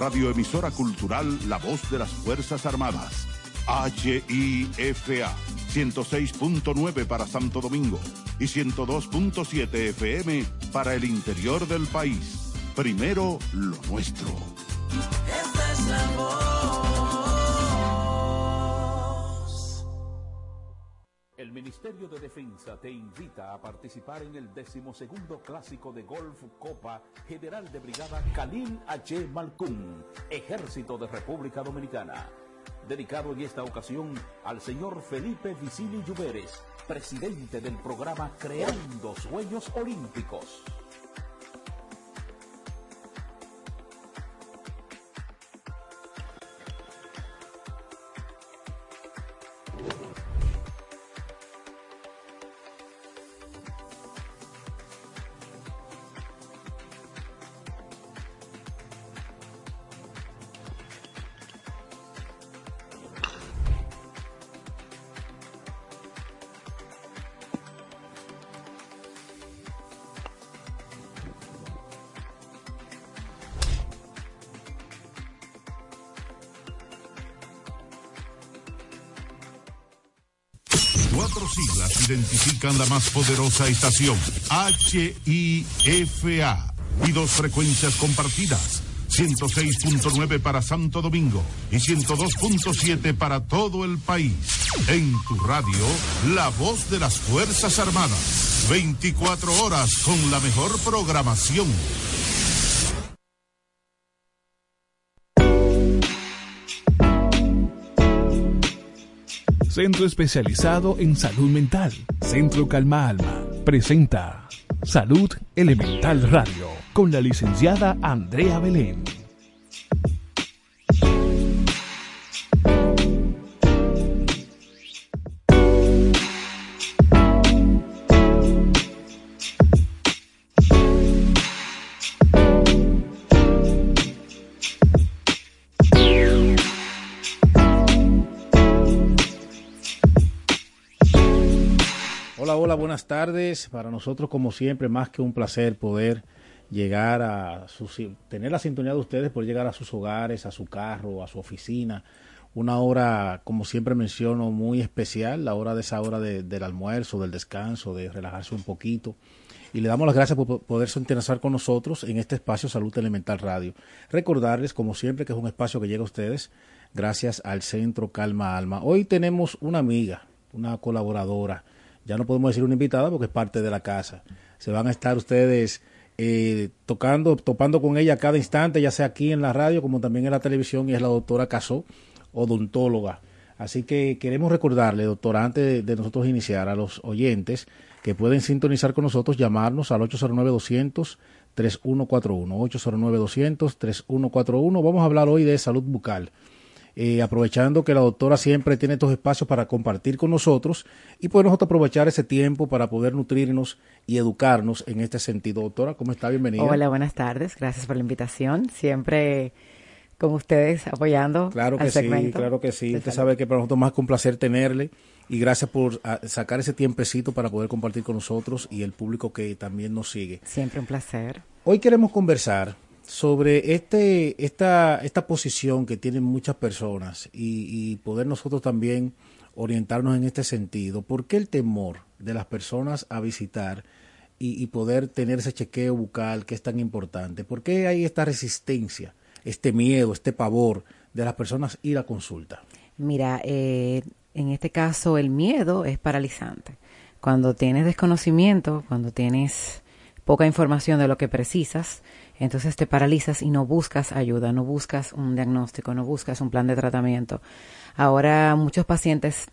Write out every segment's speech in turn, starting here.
radioemisora cultural La Voz de las Fuerzas Armadas. HIFA 106.9 para Santo Domingo y 102.7 FM para el interior del país. Primero lo nuestro. Esta es la voz. Ministerio de Defensa te invita a participar en el decimosegundo clásico de golf Copa General de Brigada Khalil H. Malcún, Ejército de República Dominicana dedicado en esta ocasión al señor Felipe Vicini Lluveres, presidente del programa Creando Sueños Olímpicos. La más poderosa estación, HIFA, y dos frecuencias compartidas, 106.9 para Santo Domingo y 102.7 para todo el país. En tu radio, la voz de las Fuerzas Armadas, 24 horas con la mejor programación. Centro especializado en salud mental. Centro Calma Alma. Presenta Salud Elemental Radio con la licenciada Andrea Belén. Hola, buenas tardes. Para nosotros, como siempre, más que un placer poder llegar a tener la sintonía de ustedes, por llegar a sus hogares, a su carro, a su oficina. Una hora, como siempre menciono, muy especial, la hora de esa hora de- del almuerzo, del descanso, de relajarse un poquito. Y le damos las gracias por po- poderse interesar con nosotros en este espacio Salud Elemental Radio. Recordarles, como siempre, que es un espacio que llega a ustedes gracias al Centro Calma Alma. Hoy tenemos una amiga, una colaboradora, ya no podemos decir una invitada porque es parte de la casa. Se van a estar ustedes eh, tocando, topando con ella cada instante, ya sea aquí en la radio como también en la televisión, y es la doctora Casó, odontóloga. Así que queremos recordarle, doctora, antes de, de nosotros iniciar a los oyentes que pueden sintonizar con nosotros, llamarnos al 809-200-3141. 809-200-3141. Vamos a hablar hoy de salud bucal. Eh, aprovechando que la doctora siempre tiene estos espacios para compartir con nosotros y pues nosotros aprovechar ese tiempo para poder nutrirnos y educarnos en este sentido. Doctora, ¿cómo está? Bienvenida. Hola, buenas tardes. Gracias por la invitación. Siempre con ustedes apoyando Claro que al sí, claro que sí. Usted sabe que para nosotros más que un placer tenerle y gracias por ah, sacar ese tiempecito para poder compartir con nosotros y el público que también nos sigue. Siempre un placer. Hoy queremos conversar sobre este, esta, esta posición que tienen muchas personas y, y poder nosotros también orientarnos en este sentido. ¿Por qué el temor de las personas a visitar y, poder tener ese chequeo bucal que es tan importante? ¿Por qué hay esta resistencia, este miedo, este pavor de las personas ir a consulta? Mira, eh, en este caso el miedo es paralizante. Cuando tienes desconocimiento, cuando tienes poca información de lo que precisas, entonces te paralizas y no buscas ayuda, no buscas un diagnóstico, no buscas un plan de tratamiento. Ahora muchos pacientes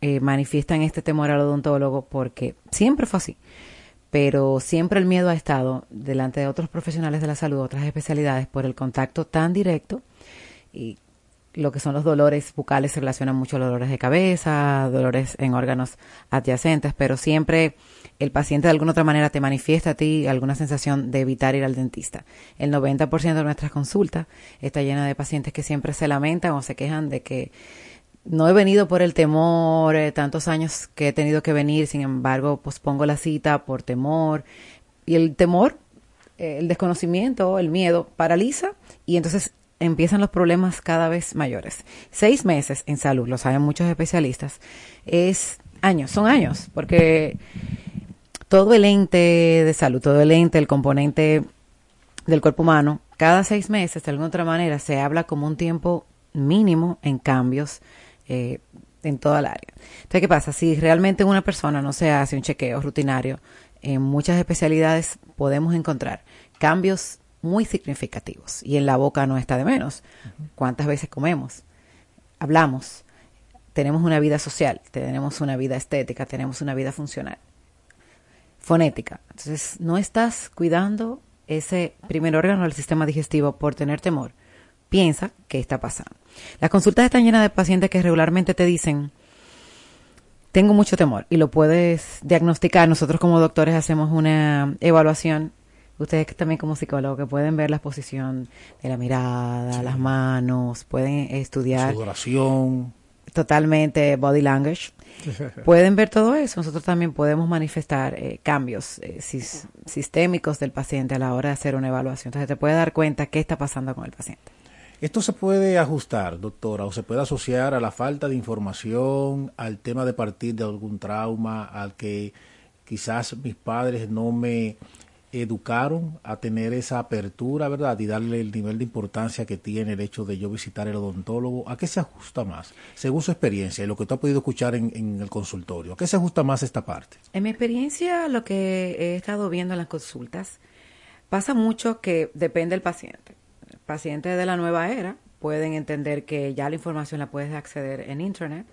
eh, manifiestan este temor al odontólogo porque siempre fue así, pero siempre el miedo ha estado delante de otros profesionales de la salud, otras especialidades, por el contacto tan directo y lo que son los dolores bucales se relacionan mucho a los dolores de cabeza, dolores en órganos adyacentes, pero siempre el paciente de alguna otra manera te manifiesta a ti alguna sensación de evitar ir al dentista. El 90% de nuestras consultas está llena de pacientes que siempre se lamentan o se quejan de que no he venido por el temor, eh, tantos años que he tenido que venir, sin embargo, pospongo la cita por temor. Y el temor, eh, el desconocimiento, el miedo, paraliza y entonces empiezan los problemas cada vez mayores. Seis meses en salud, lo saben muchos especialistas, es años, son años, porque todo el ente de salud, todo el ente, el componente del cuerpo humano, cada seis meses, de alguna otra manera, se habla como un tiempo mínimo en cambios eh, en toda el área. Entonces, ¿qué pasa? Si realmente una persona no se hace un chequeo rutinario, en muchas especialidades podemos encontrar cambios muy significativos. Y en la boca no está de menos. ¿Cuántas veces comemos? Hablamos. Tenemos una vida social, tenemos una vida estética, tenemos una vida funcional. Fonética. Entonces, no estás cuidando ese primer órgano del sistema digestivo por tener temor. Piensa qué está pasando. Las consultas están llenas de pacientes que regularmente te dicen, tengo mucho temor y lo puedes diagnosticar. Nosotros como doctores hacemos una evaluación ustedes también como psicólogos que pueden ver la exposición de la mirada, las manos, pueden estudiar Sudoración. totalmente body language. pueden ver todo eso. Nosotros también podemos manifestar eh, cambios eh, sis- sistémicos del paciente a la hora de hacer una evaluación. Entonces te puedes dar cuenta qué está pasando con el paciente. Esto se puede ajustar, doctora, o se puede asociar a la falta de información, al tema de partir de algún trauma, al que quizás mis padres no me educaron a tener esa apertura, ¿verdad? Y darle el nivel de importancia que tiene el hecho de yo visitar el odontólogo. ¿A qué se ajusta más? Según su experiencia y lo que tú has podido escuchar en, el consultorio, ¿a qué se ajusta más esta parte? En mi experiencia, lo que he estado viendo en las consultas, pasa mucho que depende del paciente. Pacientes de la nueva era pueden entender que ya la información la puedes acceder en Internet,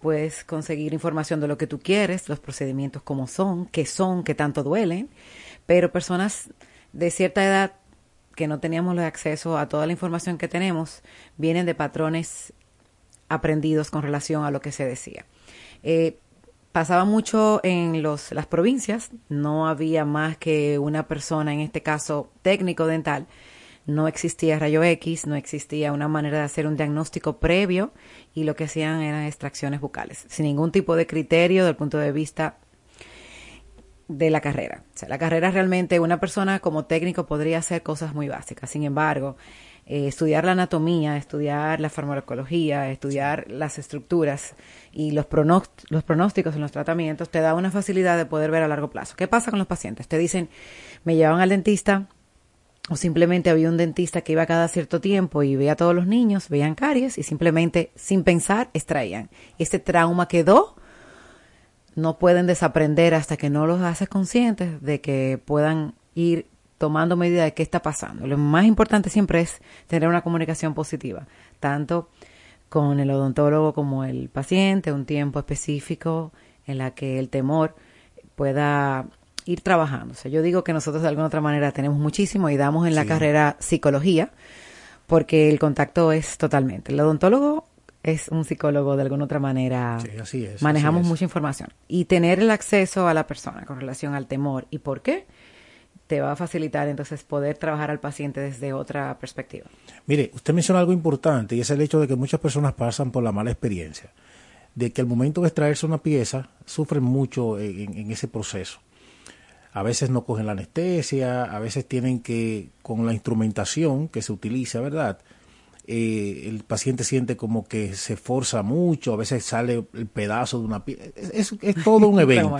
puedes conseguir información de lo que tú quieres, los procedimientos como son, qué son, qué tanto duelen, pero personas de cierta edad que no teníamos acceso a toda la información que tenemos, vienen de patrones aprendidos con relación a lo que se decía. Eh, pasaba mucho en los, las provincias, no había más que una persona, en este caso técnico dental, no existía rayo X, no existía una manera de hacer un diagnóstico previo y lo que hacían eran extracciones bucales, sin ningún tipo de criterio desde el punto de vista de la carrera. O sea, la carrera realmente una persona como técnico podría hacer cosas muy básicas. Sin embargo, eh, estudiar la anatomía, estudiar la farmacología, estudiar las estructuras y los, los pronósticos en los tratamientos te da una facilidad de poder ver a largo plazo. ¿Qué pasa con los pacientes? Te dicen, me llevaban al dentista o simplemente había un dentista que iba cada cierto tiempo y veía a todos los niños, veían caries y simplemente sin pensar extraían. Este trauma quedó no pueden desaprender hasta que no los haces conscientes de que puedan ir tomando medida de qué está pasando. Lo más importante siempre es tener una comunicación positiva, tanto con el odontólogo como el paciente, un tiempo específico en la que el temor pueda ir trabajando. O sea, yo digo que nosotros de alguna otra manera tenemos muchísimo y damos en la carrera psicología, porque el contacto es totalmente. El odontólogo es un psicólogo de alguna otra manera. Sí, así es, Manejamos así es. mucha información. Y tener el acceso a la persona con relación al temor y por qué te va a facilitar entonces poder trabajar al paciente desde otra perspectiva. Mire, usted menciona algo importante y es el hecho de que muchas personas pasan por la mala experiencia, de que al momento de extraerse una pieza sufren mucho en, en ese proceso. A veces no cogen la anestesia, a veces tienen que, con la instrumentación que se utiliza, ¿verdad? Eh, el paciente siente como que se forza mucho, a veces sale el pedazo de una pieza. Es, es- es todo un evento.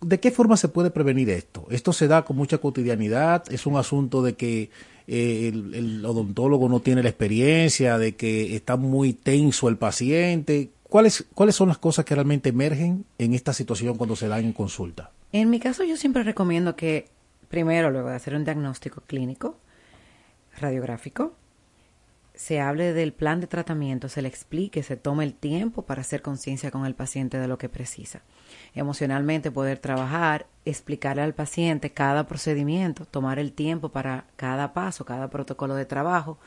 ¿De qué forma se puede prevenir esto? ¿Esto se da con mucha cotidianidad? ¿Es un asunto de que eh, el, el odontólogo no tiene la experiencia, de que está muy tenso el paciente? ¿Cuáles, ¿Cuáles son las cosas que realmente emergen en esta situación cuando se dan en consulta? En mi caso yo siempre recomiendo que primero, luego de hacer un diagnóstico clínico, radiográfico, se hable del plan de tratamiento, se le explique, se tome el tiempo para hacer conciencia con el paciente de lo que precisa. Emocionalmente poder trabajar, explicarle al paciente cada procedimiento, tomar el tiempo para cada paso, cada protocolo de trabajo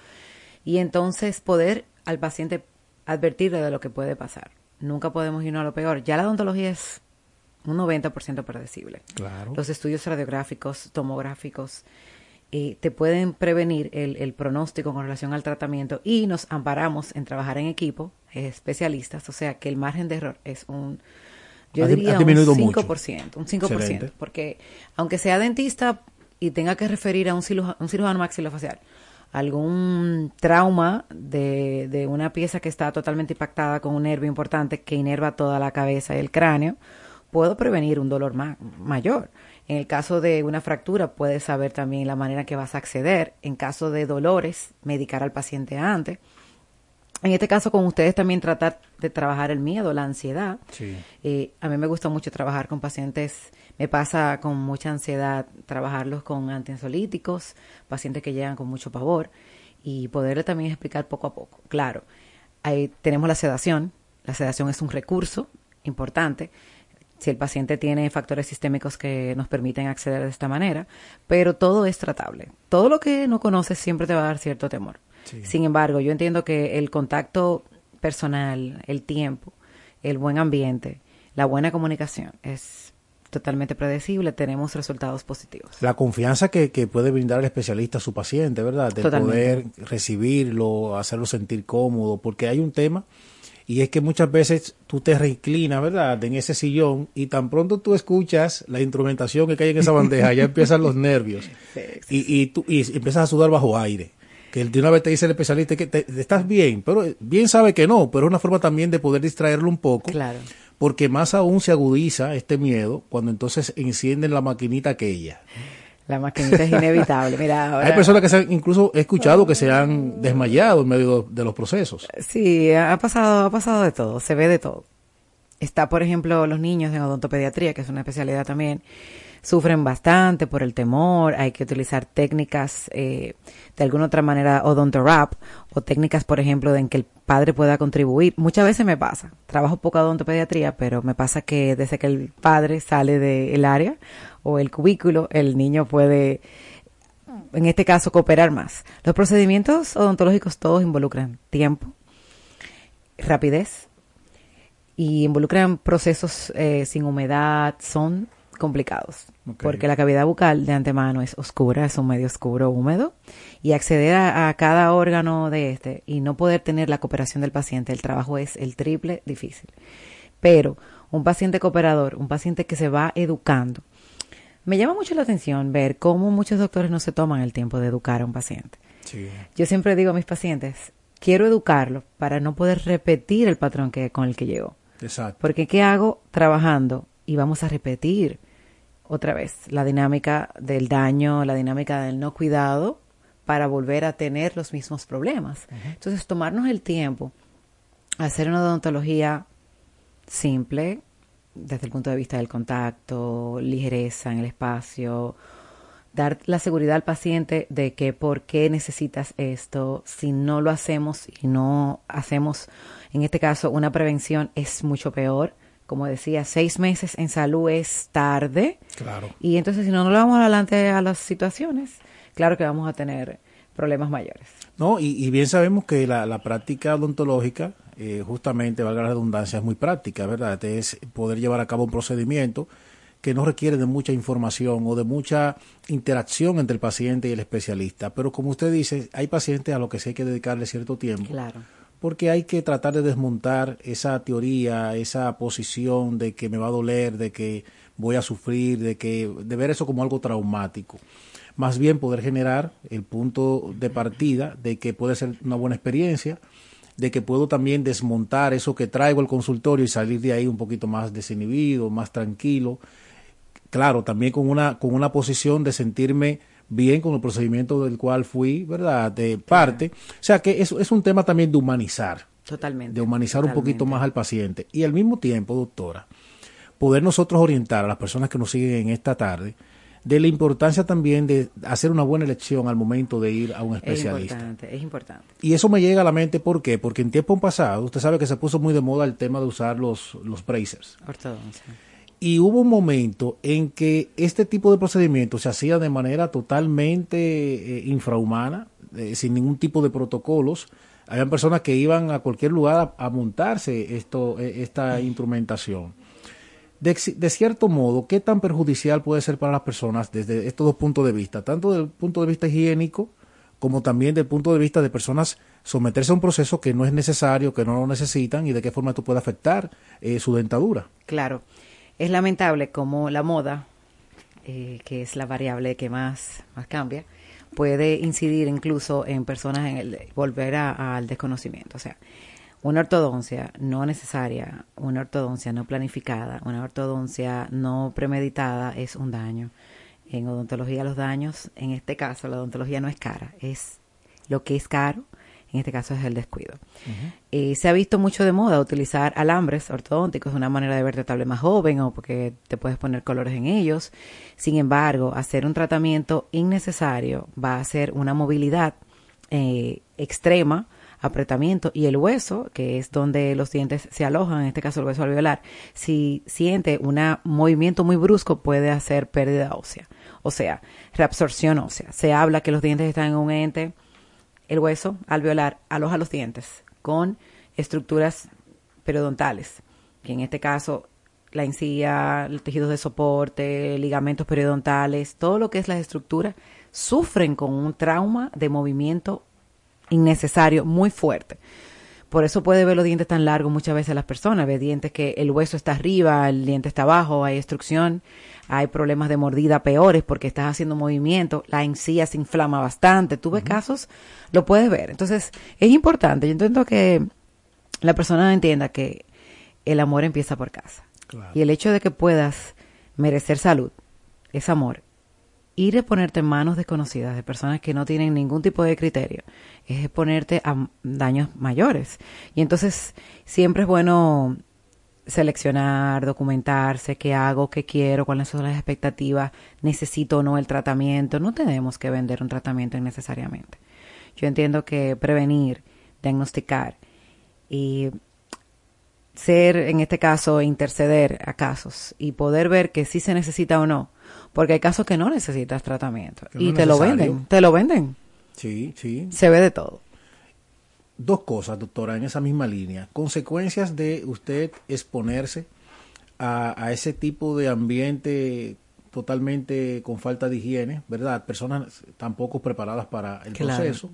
y entonces poder al paciente advertirle de lo que puede pasar. Nunca podemos irnos a lo peor. Ya la odontología es un 90% predecible. Claro. Los estudios radiográficos, tomográficos, eh, te pueden prevenir el, el pronóstico con relación al tratamiento y nos amparamos en trabajar en equipo, especialistas, o sea que el margen de error es un, yo Ha diría ha un mucho. 5%, un 5%, Excelente. porque aunque sea dentista y tenga que referir a un, ciruja- un cirujano maxilofacial, algún trauma de, de una pieza que está totalmente impactada con un nervio importante que inerva toda la cabeza y el cráneo, puedo prevenir un dolor ma- mayor. En el caso de una fractura, puedes saber también la manera que vas a acceder. En caso de dolores, medicar al paciente antes. En este caso, con ustedes también tratar de trabajar el miedo, la ansiedad. Sí. Eh, a mí me gusta mucho trabajar con pacientes, me pasa con mucha ansiedad trabajarlos con antiansiolíticos, pacientes que llegan con mucho pavor y poderle también explicar poco a poco. Claro, ahí tenemos la sedación, la sedación es un recurso importante si el paciente tiene factores sistémicos que nos permiten acceder de esta manera, pero todo es tratable. Todo lo que no conoces siempre te va a dar cierto temor. Sin embargo, yo entiendo que el contacto personal, el tiempo, el buen ambiente, la buena comunicación es totalmente predecible, tenemos resultados positivos. La confianza que, que puede brindar el especialista a su paciente, ¿verdad? De Totalmente. poder recibirlo, hacerlo sentir cómodo, porque hay un tema y es que muchas veces tú te reinclinas, ¿verdad? En ese sillón y tan pronto tú escuchas la instrumentación que cae en esa bandeja, ya empiezan los nervios y, y, tú, y empiezas a sudar bajo aire. Que de una vez te dice el especialista que te- estás bien, pero bien sabe que no, pero es una forma también de poder distraerlo un poco Claro. porque más aún se agudiza este miedo cuando entonces encienden la maquinita aquella. La maquinita es inevitable. Mira, ahora, Hay personas que se han, incluso he escuchado que se han desmayado en medio de los procesos. Sí, ha pasado, ha pasado de todo, se ve de todo. Está, por ejemplo, los niños en odontopediatría, que es una especialidad también, sufren bastante por el temor, hay que utilizar técnicas eh, de alguna otra manera odontorap o técnicas, por ejemplo, de en que el padre pueda contribuir. Muchas veces me pasa, trabajo poco odontopediatría, pero me pasa que desde que el padre sale del área o el cubículo, el niño puede en este caso, cooperar más. Los procedimientos odontológicos todos involucran tiempo, rapidez y involucran procesos eh, sin humedad, son complicados, porque la cavidad bucal de antemano es oscura, es un medio oscuro húmedo, y acceder a, a cada órgano de este y no poder tener la cooperación del paciente, el trabajo es el triple difícil. Pero un paciente cooperador, un paciente que se va educando, me llama mucho la atención ver cómo muchos doctores no se toman el tiempo de educar a un paciente. Yo siempre digo a mis pacientes, quiero educarlo para no poder repetir el patrón que con el que llegó. Exacto. Porque ¿qué hago trabajando? Y vamos a repetir otra vez la dinámica del daño, la dinámica del no cuidado para volver a tener los mismos problemas. Entonces, tomarnos el tiempo, hacer una odontología simple, desde el punto de vista del contacto, ligereza en el espacio, dar la seguridad al paciente de que por qué necesitas esto, si no lo hacemos y no hacemos, en este caso, una prevención es mucho peor. Como decía, seis meses en salud es tarde. Claro. Y entonces, si no nos lo vamos adelante a las situaciones, claro que vamos a tener problemas mayores. No, y, y bien sabemos que la, la práctica odontológica, eh, justamente, valga la redundancia, es muy práctica, ¿verdad? Es poder llevar a cabo un procedimiento que no requiere de mucha información o de mucha interacción entre el paciente y el especialista. Pero como usted dice, hay pacientes a los que sí hay que dedicarle cierto tiempo. Claro. porque hay que tratar de desmontar esa teoría, esa posición de que me va a doler, de que voy a sufrir, de que de ver eso como algo traumático. Más bien poder generar el punto de partida de que puede ser una buena experiencia, de que puedo también desmontar eso que traigo al consultorio y salir de ahí un poquito más desinhibido, más tranquilo. Claro, también con una con una posición de sentirme bien con el procedimiento del cual fui, ¿verdad? De parte. O sea que es, es un tema también de humanizar, Totalmente. de humanizar un poquito más al paciente. Y al mismo tiempo, doctora, poder nosotros orientar a las personas que nos siguen en esta tarde de la importancia también de hacer una buena elección al momento de ir a un Es especialista. importante, es importante. Y eso me llega a la mente, ¿por qué? Porque en tiempo pasado, usted sabe que se puso muy de moda el tema de usar los, los bracers. Ortodoncia. Y hubo un momento en que este tipo de procedimientos se hacía de manera totalmente eh, infrahumana, eh, sin ningún tipo de protocolos. Habían personas que iban a cualquier lugar a, a montarse esto, eh, esta instrumentación. De, cierto modo, ¿qué tan perjudicial puede ser para las personas desde estos dos puntos de vista? Tanto desde el punto de vista higiénico como también desde el punto de vista de personas someterse a un proceso que no es necesario, que no lo necesitan y de qué forma esto puede afectar eh, su dentadura. Claro, es lamentable como la moda, eh, que es la variable que más, más cambia, puede incidir incluso en personas en el volver a- al desconocimiento. O sea, una ortodoncia no necesaria, una ortodoncia no planificada, una ortodoncia no premeditada es un daño. En odontología los daños, en este caso la odontología no es cara, es lo que es caro, en este caso es el descuido. Eh, se ha visto mucho de moda utilizar alambres ortodónticos, una manera de verte tal vez más joven o porque te puedes poner colores en ellos. Sin embargo, hacer un tratamiento innecesario va a ser una movilidad eh, extrema, apretamiento y el hueso, que es donde los dientes se alojan, en este caso el hueso alveolar, si siente un movimiento muy brusco puede hacer pérdida ósea, o sea, reabsorción ósea. Se habla que los dientes están en un ente, el hueso alveolar aloja los dientes con estructuras periodontales, que en este caso la encía, los tejidos de soporte, ligamentos periodontales, todo lo que es la estructura, sufren con un trauma de movimiento innecesario muy fuerte. Por eso puede ver los dientes tan largos muchas veces las personas. Ve dientes que el hueso está arriba, el diente está abajo, hay obstrucción, hay problemas de mordida peores porque estás haciendo movimiento, la encía se inflama bastante. Tú ves casos, lo puedes ver. Entonces, es importante. Yo intento que la persona entienda que el amor empieza por casa. Claro. Y el hecho de que puedas merecer salud es amor. Ir a ponerte en manos desconocidas de personas que no tienen ningún tipo de criterio es exponerte a daños mayores. Y entonces siempre es bueno seleccionar, documentarse, qué hago, qué quiero, cuáles son las expectativas, necesito o no el tratamiento. No tenemos que vender un tratamiento innecesariamente. Yo entiendo que prevenir, diagnosticar y ser, en este caso, interceder a casos y poder ver que sí se necesita o no, porque hay casos que no necesitas tratamiento Que y te lo venden, te lo venden, Sí, sí. se ve de todo. Dos cosas, doctora, en esa misma línea. Consecuencias de usted exponerse a, a ese tipo de ambiente totalmente con falta de higiene, ¿verdad? Personas tampoco preparadas para el Claro. proceso.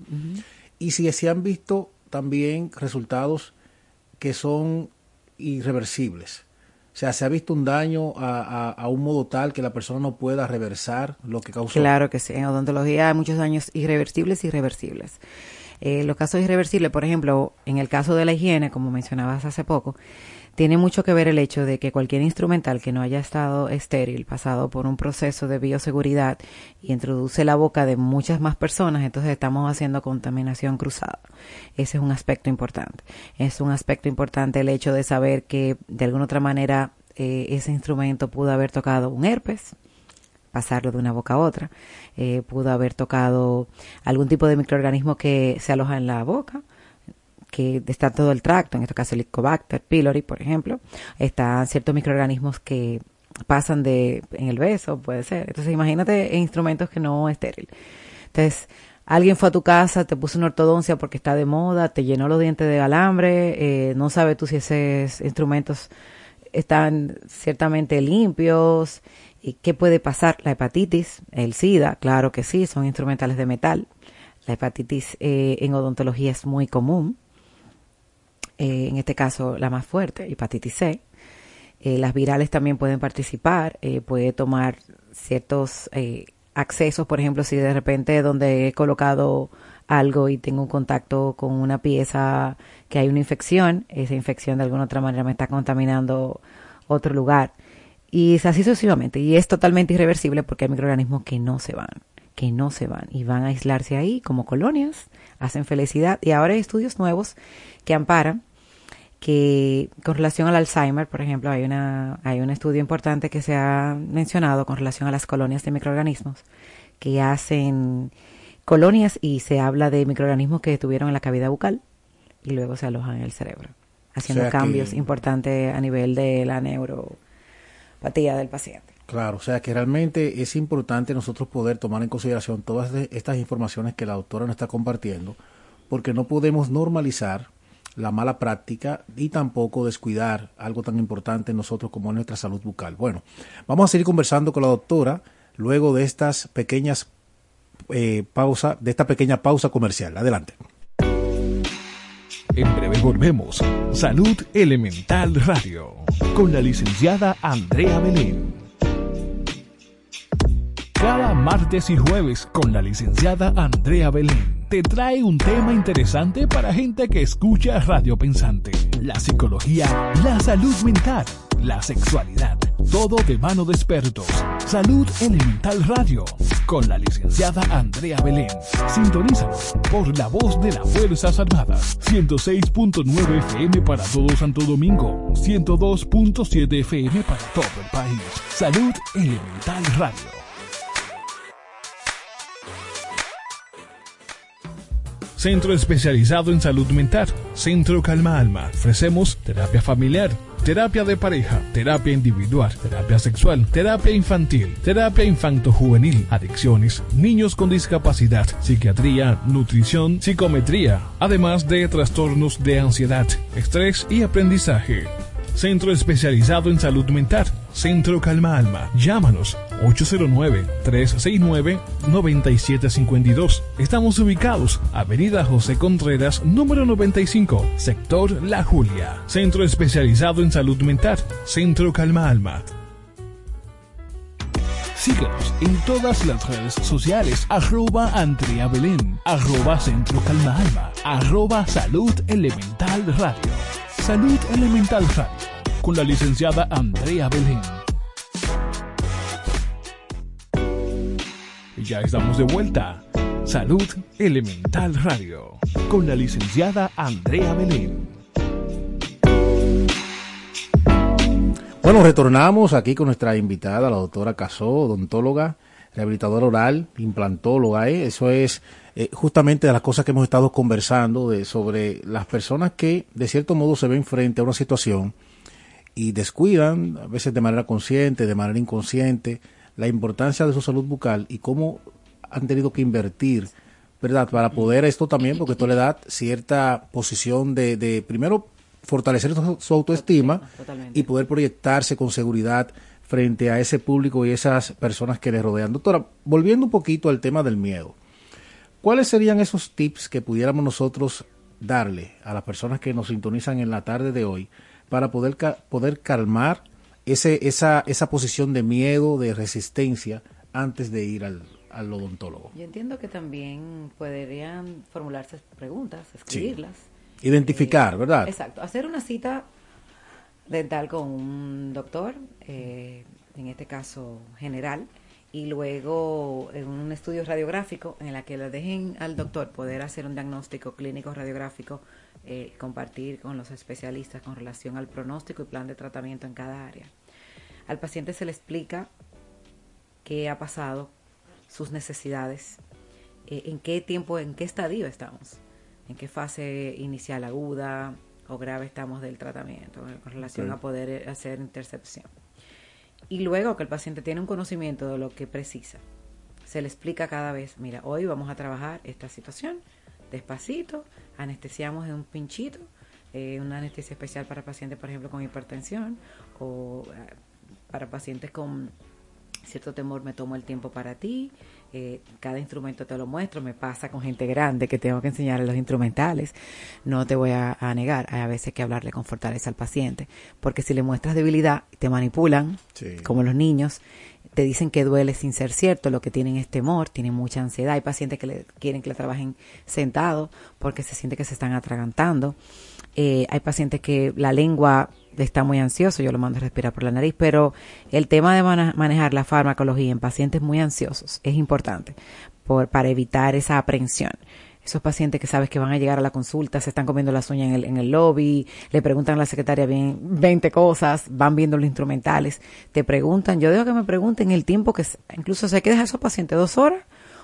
Y si se han visto también resultados que son irreversibles. O sea, se ha visto un daño a, a- a un modo tal que la persona no pueda reversar lo que causó. Claro que sí. En odontología hay muchos daños irreversibles y irreversibles. Eh, los casos irreversibles, por ejemplo, en el caso de la higiene, como mencionabas hace poco, tiene mucho que ver el hecho de que cualquier instrumental que no haya estado estéril, pasado por un proceso de bioseguridad y introduce la boca de muchas más personas, entonces estamos haciendo contaminación cruzada. Ese es un aspecto importante. Es un aspecto importante el hecho de saber que de alguna otra manera eh, ese instrumento pudo haber tocado un herpes, pasarlo de una boca a otra. Eh, pudo haber tocado algún tipo de microorganismo que se aloja en la boca, que está todo el tracto, en este caso el Helicobacter pylori, por ejemplo. Están ciertos microorganismos que pasan de en el beso, puede ser. Entonces, imagínate en instrumentos que no estéril. Entonces, alguien fue a tu casa, te puso una ortodoncia porque está de moda, te llenó los dientes de alambre, eh, no sabes tú si esos instrumentos están ciertamente limpios. ¿Y qué puede pasar? La hepatitis, el SIDA, claro que sí, son instrumentales de metal. La hepatitis eh, en odontología es muy común. Eh, en este caso, la más fuerte, hepatitis C. Eh, las virales también pueden participar, eh, puede tomar ciertos accesos, por ejemplo, si de repente donde he colocado algo y tengo un contacto con una pieza que hay una infección, esa infección de alguna otra manera me está contaminando otro lugar. Y es así sucesivamente. Y es totalmente irreversible porque hay microorganismos que no se van, que no se van y van a aislarse ahí como colonias, hacen felicidad. Y ahora hay estudios nuevos que amparan que con relación al Alzheimer, por ejemplo, hay una hay un estudio importante que se ha mencionado con relación a las colonias de microorganismos que hacen colonias y se habla de microorganismos que estuvieron en la cavidad bucal y luego se alojan en el cerebro, haciendo sea que- cambios importantes a nivel de la neuropatía del paciente. Claro, o sea que realmente es importante nosotros poder tomar en consideración todas estas informaciones que la doctora nos está compartiendo, porque no podemos normalizar la mala práctica y tampoco descuidar algo tan importante en nosotros como es nuestra salud bucal. Bueno, vamos a seguir conversando con la doctora luego de estas pequeñas eh, pausa, de esta pequeña pausa comercial. Adelante. En breve volvemos. Salud Elemental Radio con la licenciada Andrea Belén. Cada martes y jueves con la licenciada Andrea Belén. Te trae un tema interesante para gente que escucha Radio Pensante. La psicología, la salud mental, la sexualidad. Todo de mano de expertos. Salud Elemental Radio con la licenciada Andrea Belén. Sintonízalo por la voz de las Fuerzas Armadas. 106.9 FM para todo Santo Domingo. 102.7 FM para todo el país. Salud Elemental Radio. Centro especializado en salud mental. Centro Calma Alma. Ofrecemos terapia familiar, terapia de pareja, terapia individual, terapia sexual, terapia infantil, terapia infanto-juvenil, adicciones, niños con discapacidad, psiquiatría, nutrición, psicometría, además de trastornos de ansiedad, estrés y aprendizaje. Centro especializado en salud mental. Centro Calma Alma. Llámanos 809-369-9752. Estamos ubicados Avenida José Contreras, número 95, sector La Julia. Centro especializado en salud mental. Centro Calma Alma. Síguenos en todas las redes sociales, arroba Andrea Belén, arroba Centro Calma Alma, arroba Salud Elemental Radio. Salud Elemental Radio, con la licenciada Andrea Belén. Ya estamos de vuelta. Salud Elemental Radio, con la licenciada Andrea Belén. Bueno, retornamos aquí con nuestra invitada, la doctora Casó, odontóloga, rehabilitadora oral, implantóloga. ¿eh? Eso es eh, justamente de las cosas que hemos estado conversando de, sobre las personas que de cierto modo se ven frente a una situación y descuidan, a veces de manera consciente, de manera inconsciente, la importancia de su salud bucal y cómo han tenido que invertir, ¿verdad? Para poder esto también, porque esto le da cierta posición de, de primero, fortalecer su, autoestima Totalmente. y poder proyectarse con seguridad frente a ese público y esas personas que le rodean. Doctora, volviendo un poquito al tema del miedo, ¿cuáles serían esos tips que pudiéramos nosotros darle a las personas que nos sintonizan en la tarde de hoy para poder, poder calmar ese, esa, esa posición de miedo, de resistencia antes de ir al, al odontólogo? Yo entiendo que también podrían formularse preguntas, escribirlas. Identificar, Eh, ¿verdad? Exacto. Hacer una cita dental con un doctor, eh, en este caso general, y luego en un estudio radiográfico en la que le dejen al doctor poder hacer un diagnóstico clínico radiográfico, eh, compartir con los especialistas con relación al pronóstico y plan de tratamiento en cada área. Al paciente se le explica qué ha pasado, sus necesidades, eh, en qué tiempo, en qué estadio estamos, en qué fase inicial aguda o grave estamos del tratamiento con relación a poder eh, hacer intercepción. Y luego que el paciente tiene un conocimiento de lo que precisa, se le explica cada vez, mira, hoy vamos a trabajar esta situación, despacito, anestesiamos de un pinchito, eh, una anestesia especial para pacientes, por ejemplo, con hipertensión o eh, para pacientes con cierto temor me tomo el tiempo para ti, eh, cada instrumento te lo muestro, me pasa con gente grande que tengo que enseñarle los instrumentales, no te voy a, a negar, hay a veces que hablarle con fortaleza al paciente, porque si le muestras debilidad, te manipulan, Sí. como los niños, te dicen que duele sin ser cierto, lo que tienen es temor, tienen mucha ansiedad, hay pacientes que le, quieren que le trabajen sentado porque se siente que se están atragantando, eh, hay pacientes que la lengua está muy ansioso, yo lo mando a respirar por la nariz, pero el tema de manejar la farmacología en pacientes muy ansiosos es importante por, para evitar esa aprensión. Esos pacientes que sabes que van a llegar a la consulta, se están comiendo las uñas en el, en el lobby, le preguntan a la secretaria bien 20 cosas, van viendo los instrumentales, te preguntan, yo dejo que me pregunten el tiempo que, incluso sé que deja a esos pacientes dos horas,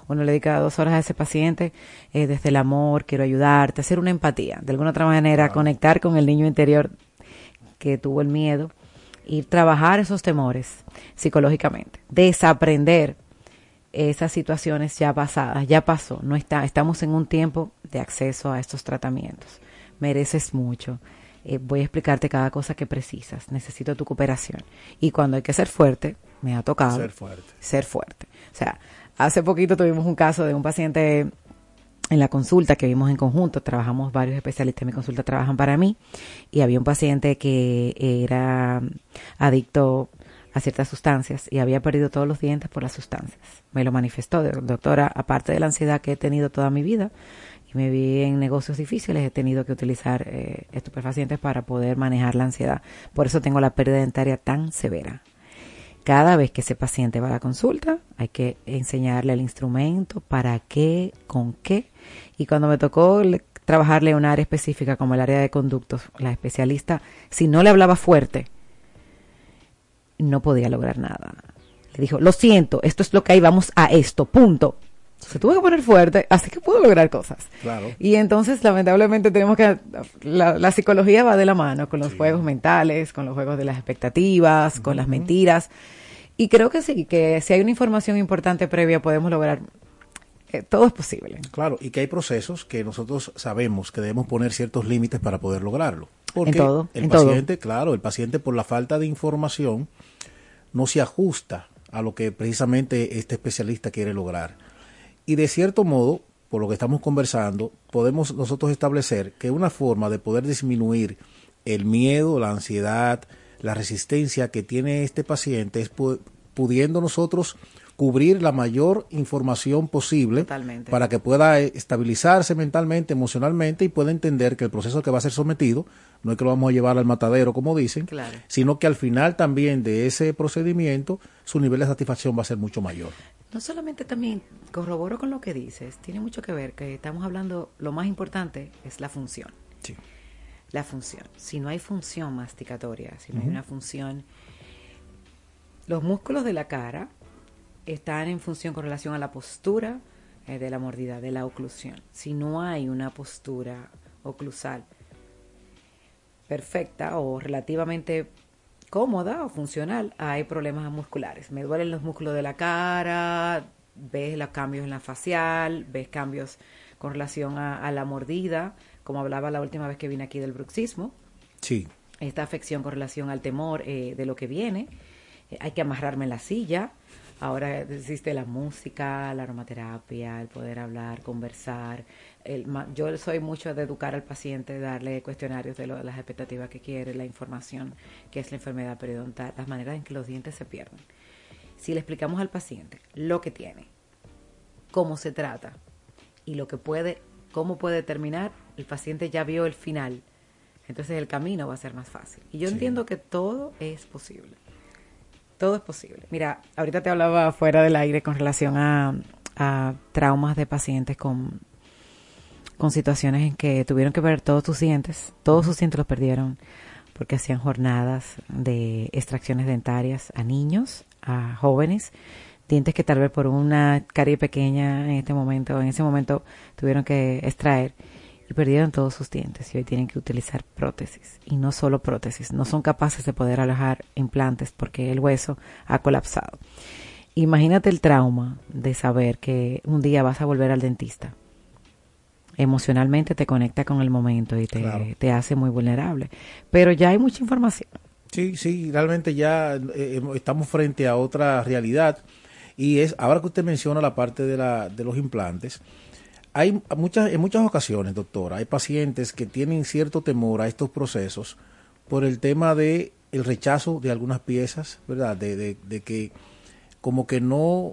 uno le dedica dos horas a ese paciente, eh, desde el amor, quiero ayudarte, hacer una empatía, de alguna otra manera, conectar con el niño interior que tuvo el miedo y trabajar esos temores psicológicamente, desaprender esas situaciones ya pasadas, ya pasó, no está, estamos en un tiempo de acceso a estos tratamientos. Mereces mucho. Eh, voy a explicarte cada cosa que precisas. Necesito tu cooperación. Y cuando hay que ser fuerte, me ha tocado Ser fuerte. ser fuerte. O sea, hace poquito tuvimos un caso de un paciente en la consulta que vimos en conjunto, trabajamos varios especialistas en mi consulta, trabajan para mí, y había un paciente que era adicto a ciertas sustancias y había perdido todos los dientes por las sustancias. Me lo manifestó, doctora, aparte de la ansiedad que he tenido toda mi vida y me vi en negocios difíciles, he tenido que utilizar eh, estupefacientes para poder manejar la ansiedad. Por eso tengo la pérdida dentaria tan severa. Cada vez que ese paciente va a la consulta, hay que enseñarle el instrumento, para qué, con qué. Y cuando me tocó trabajarle un área específica como el área de conductos, la especialista, si no le hablaba fuerte, no podía lograr nada. Le dijo, lo siento, esto es lo que hay, vamos a esto, punto. Se tuvo que poner fuerte, así que pudo lograr cosas. Claro. Y entonces, lamentablemente, tenemos que. La, psicología va de la mano con los juegos mentales, con los juegos de las expectativas, con las mentiras. Y creo que sí, que si hay una información importante previa, podemos lograr. Eh, todo es posible. Claro, y que hay procesos que nosotros sabemos que debemos poner ciertos límites para poder lograrlo. Porque en todo, el en paciente, claro, el paciente por la falta de información no se ajusta a lo que precisamente este especialista quiere lograr. Y de cierto modo, por lo que estamos conversando, podemos nosotros establecer que una forma de poder disminuir el miedo, la ansiedad, la resistencia que tiene este paciente es pudiendo nosotros cubrir la mayor información posible para que pueda eh, estabilizarse mentalmente, emocionalmente y pueda entender que el proceso que va a ser sometido no es que lo vamos a llevar al matadero, como dicen, sino que al final también de ese procedimiento su nivel de satisfacción va a ser mucho mayor. No solamente también corroboro con lo que dices, tiene mucho que ver que estamos hablando, lo más importante es la función. Sí. La función. Si no hay función masticatoria, si no hay una función, los músculos de la cara están en función con relación a la postura eh, de la mordida, de la oclusión. Si no hay una postura oclusal, perfecta o relativamente cómoda o funcional, hay problemas musculares. Me duelen los músculos de la cara, ves los cambios en la facial, ves cambios con relación a, la mordida, como hablaba la última vez que vine aquí del bruxismo. Sí. Esta afección con relación al temor eh, de lo que viene. Eh, hay que amarrarme en la silla. Ahora existe la música, la aromaterapia, el poder hablar, conversar, yo soy mucho de educar al paciente, darle cuestionarios de, las expectativas que quiere, la información que es la enfermedad periodontal, las maneras en que los dientes se pierden. Si le explicamos al paciente lo que tiene, cómo se trata y lo que puede, cómo puede terminar, el paciente ya vio el final. Entonces el camino va a ser más fácil. Y yo entiendo que todo es posible. Todo es posible. Mira, ahorita te hablaba fuera del aire con relación a traumas de pacientes con con situaciones en que tuvieron que perder todos sus dientes, todos sus dientes los perdieron porque hacían jornadas de extracciones dentarias a niños, a jóvenes, dientes que tal vez por una carie pequeña en este momento, en ese momento tuvieron que extraer y perdieron todos sus dientes y hoy tienen que utilizar prótesis y no solo prótesis, no son capaces de poder alojar implantes porque el hueso ha colapsado. Imagínate el trauma de saber que un día vas a volver al dentista emocionalmente te conecta con el momento y te, te hace muy vulnerable. Pero ya hay mucha información. Sí, sí, realmente ya eh, estamos frente a otra realidad. Y es, ahora que usted menciona la parte de, la, de los implantes, hay muchas, en muchas ocasiones, doctora, hay pacientes que tienen cierto temor a estos procesos por el tema de el rechazo de algunas piezas, ¿verdad? De, de, que como que no,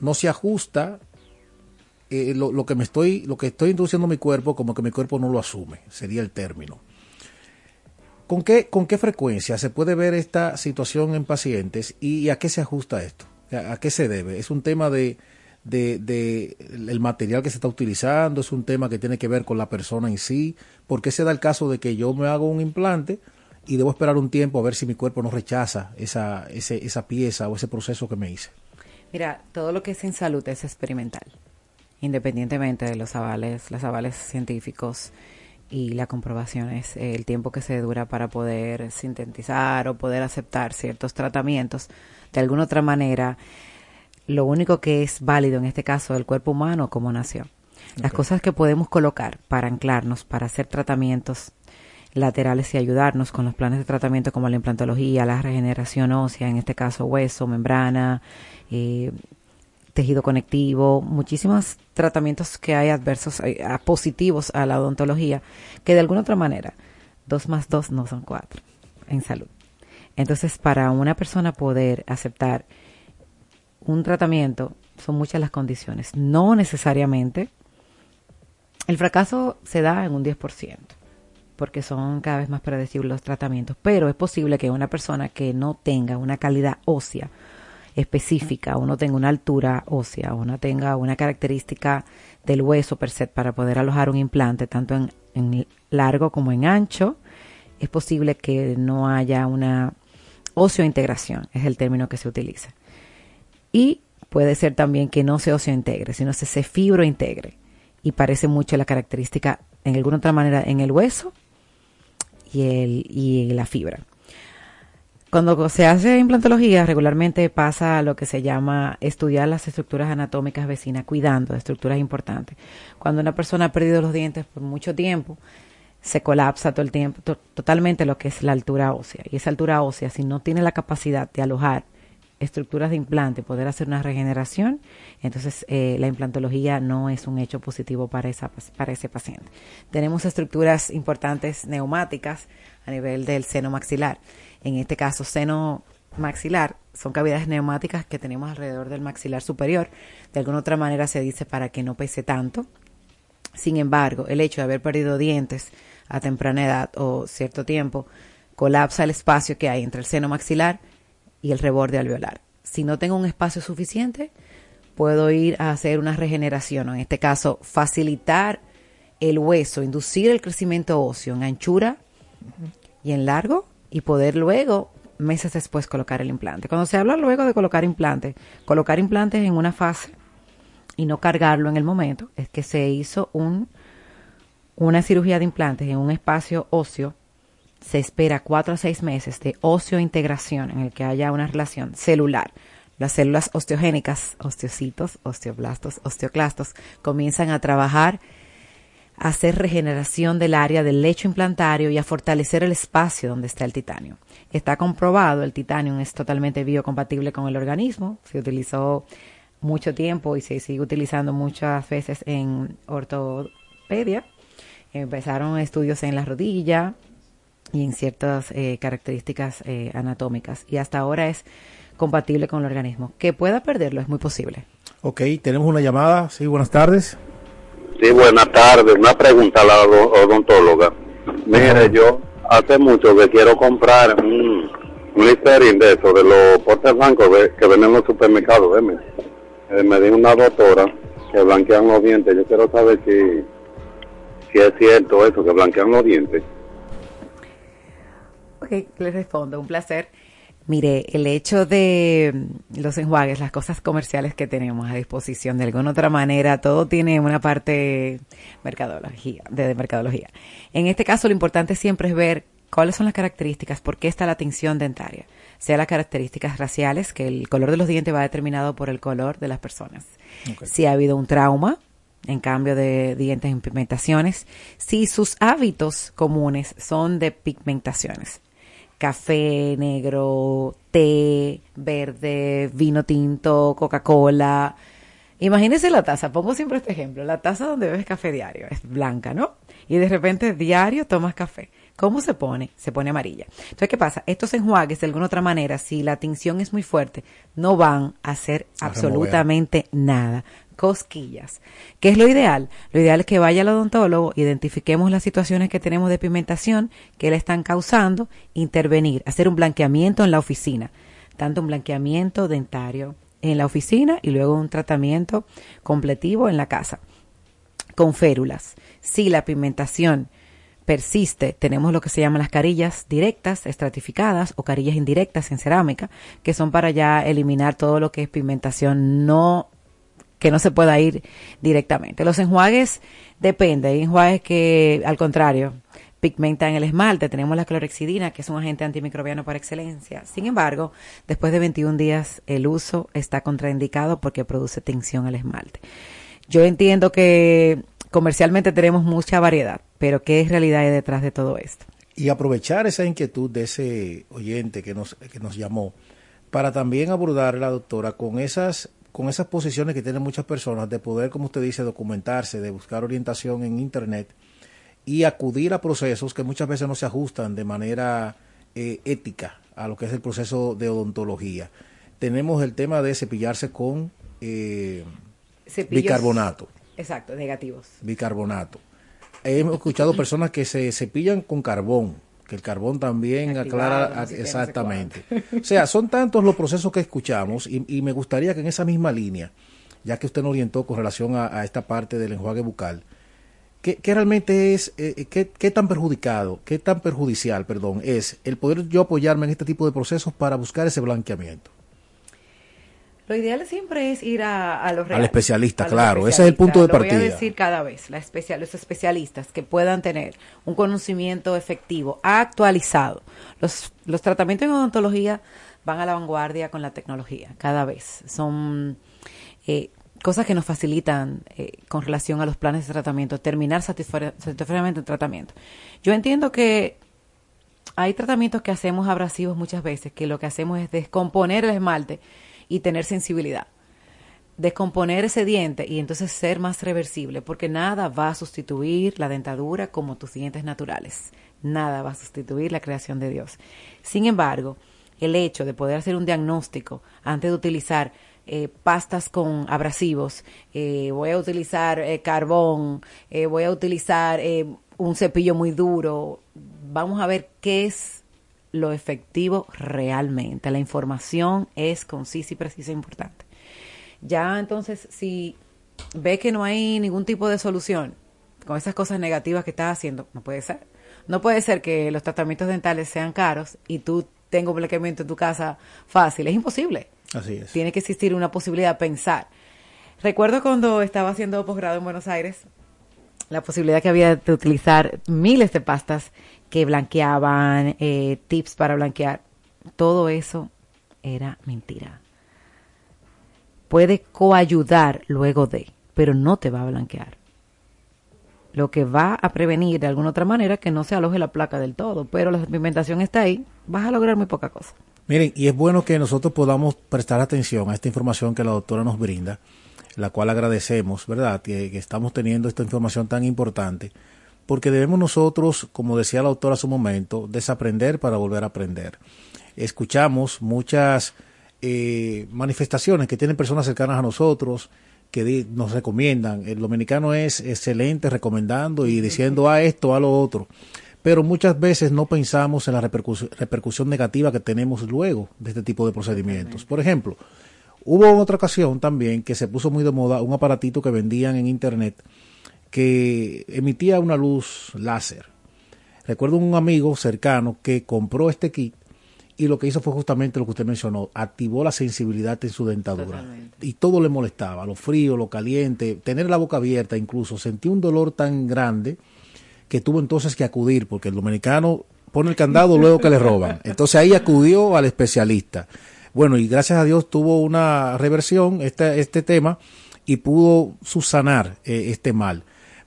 no se ajusta eh, lo, que me estoy, lo que estoy introduciendo mi cuerpo, como que mi cuerpo no lo asume, sería el término. ¿Con qué, ¿Con qué frecuencia se puede ver esta situación en pacientes y a qué se ajusta esto? ¿A, qué se debe? ¿Es un tema de, de, el material que se está utilizando? ¿Es un tema que tiene que ver con la persona en sí? ¿Por qué se da el caso de que yo me hago un implante y debo esperar un tiempo a ver si mi cuerpo no rechaza esa, ese, esa pieza o ese proceso que me hice? Mira, todo lo que es en salud es experimental independientemente de los avales, los avales científicos y la comprobación es el tiempo que se dura para poder sintetizar o poder aceptar ciertos tratamientos. De alguna otra manera, lo único que es válido en este caso del cuerpo humano como nació. Las cosas que podemos colocar para anclarnos, para hacer tratamientos laterales y ayudarnos con los planes de tratamiento como la implantología, la regeneración ósea, en este caso hueso, membrana, eh, tejido conectivo, muchísimos tratamientos que hay adversos, eh, positivos a la odontología, que de alguna otra manera, dos más dos no son cuatro en salud. Entonces, para una persona poder aceptar un tratamiento, son muchas las condiciones. No necesariamente. El fracaso se da en un 10%, porque son cada vez más predecibles los tratamientos, pero es posible que una persona que no tenga una calidad ósea específica, o no tenga una altura ósea, o no tenga una característica del hueso per se para poder alojar un implante, tanto en, largo como en ancho, es posible que no haya una oseointegración, es el término que se utiliza. Y puede ser también que no se oseointegre, sino se, se fibrointegre. Y parece mucho la característica, en alguna otra manera, en el hueso y, el, y la fibra. Cuando se hace implantología, regularmente pasa lo que se llama estudiar las estructuras anatómicas vecinas, cuidando de estructuras importantes. Cuando una persona ha perdido los dientes por mucho tiempo, se colapsa todo el tiempo, to- totalmente lo que es la altura ósea. Y esa altura ósea, si no tiene la capacidad de alojar estructuras de implante, poder hacer una regeneración, entonces eh, la implantología no es un hecho positivo para, esa, para ese paciente. Tenemos estructuras importantes neumáticas a nivel del seno maxilar. En este caso, seno maxilar son cavidades neumáticas que tenemos alrededor del maxilar superior. De alguna otra manera se dice para que no pese tanto. Sin embargo, el hecho de haber perdido dientes a temprana edad o cierto tiempo colapsa el espacio que hay entre el seno maxilar y el reborde alveolar. Si no tengo un espacio suficiente, puedo ir a hacer una regeneración, o en este caso, facilitar el hueso, inducir el crecimiento óseo en anchura y en largo y poder luego, meses después, colocar el implante. Cuando se habla luego de colocar implantes, colocar implantes en una fase y no cargarlo en el momento, es que se hizo un, una cirugía de implantes en un espacio óseo se espera cuatro a seis meses de osteointegración en el que haya una relación celular. Las células osteogénicas, osteocitos, osteoblastos, osteoclastos, comienzan a trabajar, a hacer regeneración del área del lecho implantario y a fortalecer el espacio donde está el titanio. Está comprobado, el titanio es totalmente biocompatible con el organismo, se utilizó mucho tiempo y se sigue utilizando muchas veces en ortopedia. Empezaron estudios en la rodilla, y en ciertas eh, características eh, anatómicas. Y hasta ahora es compatible con el organismo. Que pueda perderlo es muy posible. Ok, tenemos una llamada. Sí, buenas tardes. Sí, buenas tardes. Una pregunta a la odo- odontóloga. Mire, yo hace mucho que quiero comprar un, un Listerine de eso, de los portes blancos de- que venden en los supermercados. ¿veme? Eh, me dijo una doctora que blanquean los dientes. Yo quiero saber si, si es cierto eso, que blanquean los dientes. Ok, le respondo, un placer. Mire, el hecho de mm, los enjuagues, las cosas comerciales que tenemos a disposición de alguna otra manera, todo tiene una parte mercadología, de, de mercadología. En este caso, lo importante siempre es ver cuáles son las características, por qué está la tinción dentaria, sea las características raciales, que el color de los dientes va determinado por el color de las personas. Si ha habido un trauma, en cambio de dientes en pigmentaciones, si sus hábitos comunes son de pigmentaciones café negro, té verde, vino tinto, Coca-Cola. Imagínese la taza, pongo siempre este ejemplo, la taza donde bebes café diario es blanca, ¿no? Y de repente diario tomas café. ¿Cómo se pone? Se pone amarilla. Entonces, ¿qué pasa? Estos enjuagues, de alguna otra manera, si la tinción es muy fuerte, no van a hacer A absolutamente nada. Cosquillas. ¿Qué es lo ideal? Lo ideal es que vaya al odontólogo, identifiquemos las situaciones que tenemos de pigmentación que le están causando, intervenir, hacer un blanqueamiento en la oficina, tanto un blanqueamiento dentario en la oficina y luego un tratamiento completivo en la casa con férulas. Si la pigmentación persiste, tenemos lo que se llaman las carillas directas, estratificadas o carillas indirectas en cerámica, que son para ya eliminar todo lo que es pigmentación no que no se pueda ir directamente. Los enjuagues depende, hay enjuagues que al contrario pigmentan el esmalte, tenemos la clorexidina, que es un agente antimicrobiano por excelencia. Sin embargo, después de 21 días el uso está contraindicado porque produce tensión al esmalte. Yo entiendo que comercialmente tenemos mucha variedad, pero ¿qué es realidad hay detrás de todo esto? Y aprovechar esa inquietud de ese oyente que nos, que nos llamó para también abordar la doctora con esas con esas posiciones que tienen muchas personas de poder, como usted dice, documentarse, de buscar orientación en Internet y acudir a procesos que muchas veces no se ajustan de manera eh, ética a lo que es el proceso de odontología. Tenemos el tema de cepillarse con eh, bicarbonato. Exacto, negativos. bicarbonato. Hemos escuchado personas que se cepillan con carbón, que el carbón también Activado, aclara no sé exactamente. O sea, son tantos los procesos que escuchamos y, y me gustaría que en esa misma línea, ya que usted nos orientó con relación a, a esta parte del enjuague bucal, ¿qué, qué realmente es, eh, qué, qué tan perjudicado, qué tan perjudicial, perdón, es el poder yo apoyarme en este tipo de procesos para buscar ese blanqueamiento? Lo ideal siempre es ir a, a los Al especialista, a los claro, ese es el punto de Lo voy partida. a decir cada vez, la especial, los especialistas que puedan tener un conocimiento efectivo, actualizado. Los, los tratamientos en odontología van a la vanguardia con la tecnología, cada vez. Son eh, cosas que nos facilitan eh, con relación a los planes de tratamiento, terminar satisfa- satisfactoriamente el tratamiento. Yo entiendo que hay tratamientos que hacemos abrasivos muchas veces, que lo que hacemos es descomponer el esmalte y tener sensibilidad. Descomponer ese diente y entonces ser más reversible, porque nada va a sustituir la dentadura como tus dientes naturales. Nada va a sustituir la creación de Dios. Sin embargo, el hecho de poder hacer un diagnóstico antes de utilizar eh, pastas con abrasivos, eh, voy a utilizar eh, carbón, eh, voy a utilizar eh, un cepillo muy duro, vamos a ver qué es lo efectivo realmente. La información es concisa y precisa e importante. Ya entonces, si ve que no hay ningún tipo de solución con esas cosas negativas que estás haciendo, no puede ser. No puede ser que los tratamientos dentales sean caros y tú tengas un blanqueamiento en tu casa fácil. Es imposible. Así es. Tiene que existir una posibilidad de pensar. Recuerdo cuando estaba haciendo posgrado en Buenos Aires, la posibilidad que había de utilizar miles de pastas que blanqueaban, eh, tips para blanquear. Todo eso era mentira. Puede coayudar luego de, pero no te va a blanquear. Lo que va a prevenir de alguna otra manera que no se aloje la placa del todo, pero la pigmentación está ahí, vas a lograr muy poca cosa. Miren, y es bueno que nosotros podamos prestar atención a esta información que la doctora nos brinda, la cual agradecemos, ¿verdad? Que estamos teniendo esta información tan importante, porque debemos nosotros, como decía la doctora hace un momento, desaprender para volver a aprender. Escuchamos muchas eh, manifestaciones que tienen personas cercanas a nosotros, que nos recomiendan. El dominicano es excelente recomendando y diciendo a esto, a lo otro. Pero muchas veces no pensamos en la repercus- repercusión negativa que tenemos luego de este tipo de procedimientos. Por ejemplo, hubo otra ocasión también que se puso muy de moda un aparatito que vendían en internet que emitía una luz láser. Recuerdo un amigo cercano que compró este kit y lo que hizo fue justamente lo que usted mencionó, activó la sensibilidad en su dentadura. Totalmente. Y todo le molestaba, lo frío, lo caliente, tener la boca abierta incluso, sentí un dolor tan grande que tuvo entonces que acudir, porque el dominicano pone el candado luego que le roban. Entonces ahí acudió al especialista. Bueno, y gracias a Dios tuvo una reversión este, este tema y pudo subsanar eh, este mal.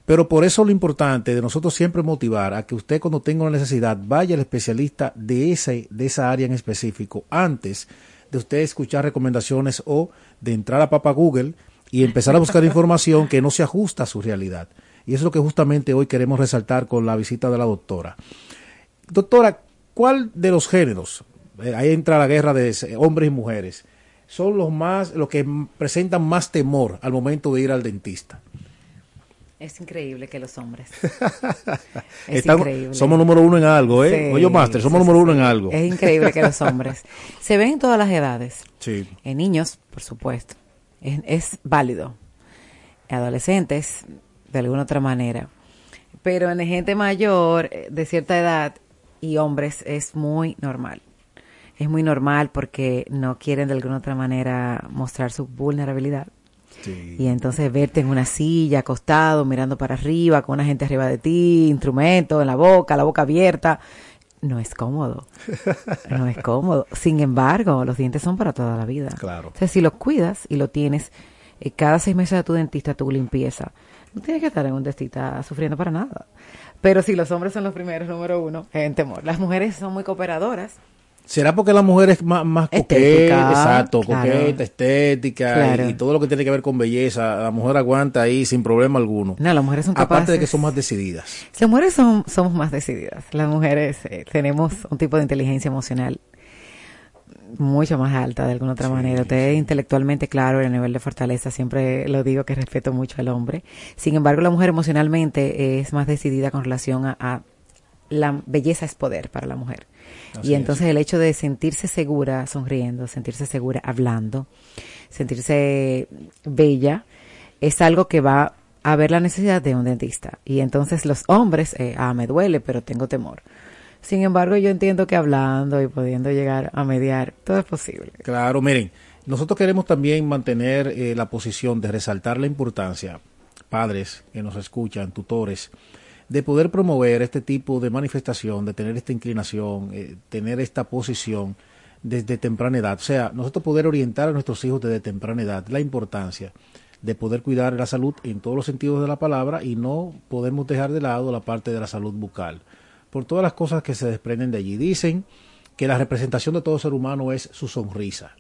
Pero por eso lo importante de nosotros siempre motivar a que usted cuando tenga una necesidad vaya al especialista de, ese, de esa área en específico antes de usted escuchar recomendaciones o de entrar a Papa Google y empezar a buscar información que no se ajusta a su realidad. Y eso es lo que justamente hoy queremos resaltar con la visita de la doctora. Doctora, ¿cuál de los géneros, eh, ahí entra la guerra de hombres y mujeres, son los más, los que presentan más temor al momento de ir al dentista? Es increíble que los hombres. es Estamos- increíble. Somos número uno en algo, ¿eh? Sí, Oye, Master, somos sí, número uno en algo. Es increíble que los hombres. Se ven en todas las edades. Sí. En niños, por supuesto. Es, es válido. Adolescentes, de alguna otra manera. Pero en gente mayor, eh, de cierta edad, y hombres, es muy normal. Es muy normal porque no quieren de alguna otra manera mostrar su vulnerabilidad. Sí. Y entonces verte en una silla, acostado, mirando para arriba, con una gente arriba de ti, instrumento en la boca, la boca abierta, no es cómodo. No es cómodo. Sin embargo, los dientes son para toda la vida. Claro. Entonces, si los cuidas y lo tienes eh, cada seis meses a tu dentista, tu limpieza, no tienes que estar en un dentista sufriendo para nada. Pero si los hombres son los primeros, número uno, en temor. Las mujeres son muy cooperadoras. ¿Será porque la mujer es más, más coqueta? Exacto, claro. coqueta, estética Claro. y, y todo lo que tiene que ver con belleza. La mujer aguanta ahí sin problema alguno. No, las mujeres son Aparte capaces. de que son más decididas. Las mujeres son, somos más decididas. Las mujeres eh, tenemos un tipo de inteligencia emocional mucho más alta de alguna otra manera. Usted intelectualmente claro, el nivel de fortaleza, siempre lo digo que respeto mucho al hombre. Sin embargo, la mujer emocionalmente es más decidida con relación a, a la belleza es poder para la mujer. Así y es. entonces el hecho de sentirse segura sonriendo, sentirse segura hablando, sentirse bella, es algo que va a ver la necesidad de un dentista. Y entonces los hombres, eh, ah, me duele, pero tengo temor. Sin embargo, yo entiendo que hablando y pudiendo llegar a mediar, todo es posible. Claro, miren, nosotros queremos también mantener eh, la posición de resaltar la importancia, padres que nos escuchan, tutores, de poder promover este tipo de manifestación, de tener esta inclinación, eh, tener esta posición desde temprana edad. O sea, nosotros poder orientar a nuestros hijos desde temprana edad la importancia de poder cuidar la salud en todos los sentidos de la palabra y no podemos dejar de lado la parte de la salud bucal por todas las cosas que se desprenden de allí. Dicen que la representación de todo ser humano es su sonrisa.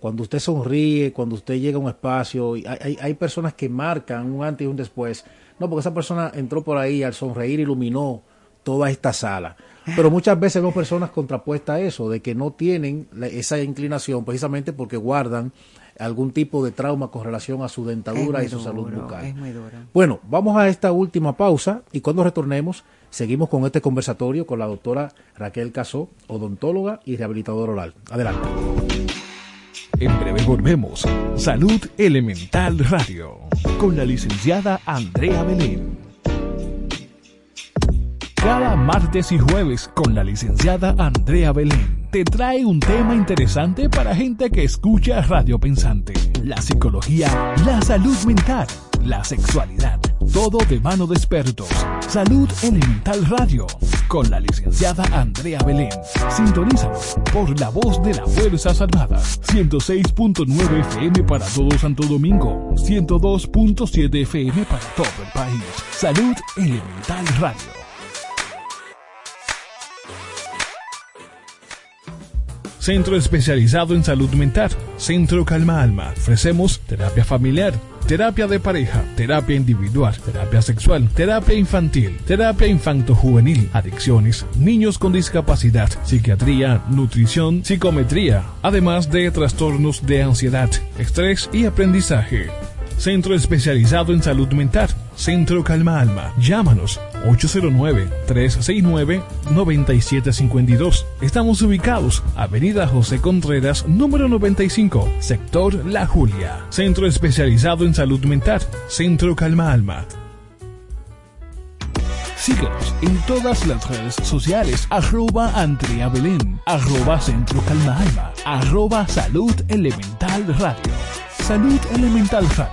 Cuando usted sonríe, cuando usted llega a un espacio, hay, hay, hay personas que marcan un antes y un después. No, porque esa persona entró por ahí al sonreír iluminó toda esta sala. Pero muchas veces vemos personas contrapuestas a eso, de que no tienen la- esa inclinación precisamente porque guardan algún tipo de trauma con relación a su dentadura y su salud bucal. es muy duro. Bueno, vamos a esta última pausa y cuando retornemos seguimos con este conversatorio con la doctora Raquel Casó, odontóloga y rehabilitadora oral. Adelante. En breve volvemos. Salud Elemental Radio. Con la licenciada Andrea Belén. Cada martes y jueves con la licenciada Andrea Belén te trae un tema interesante para gente que escucha Radio Pensante. La psicología, la salud mental, la sexualidad. Todo de mano de expertos. Salud Elemental Radio. Con la licenciada Andrea Belén. Sintonízalo por la voz de las Fuerzas Armadas. 106.9 FM para todo Santo Domingo. 102.7 FM para todo el país. Salud Elemental Radio. Centro especializado en salud mental. Centro Calma Alma. Ofrecemos terapia familiar, terapia de pareja, terapia individual, terapia sexual, terapia infantil, terapia infanto-juvenil, adicciones, niños con discapacidad, psiquiatría, nutrición, psicometría, además de trastornos de ansiedad, estrés y aprendizaje. Centro especializado en salud mental. Centro Calma Alma. Llámanos 809-369-9752. Estamos ubicados Avenida José Contreras, número 95, sector La Julia. Centro especializado en salud mental. Centro Calma Alma. Síguenos en todas las redes sociales, arroba Andrea Belén, arroba Centro Calma Alma, arroba Salud Elemental Radio. Salud Elemental Radio,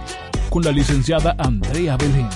con la licenciada Andrea Belén.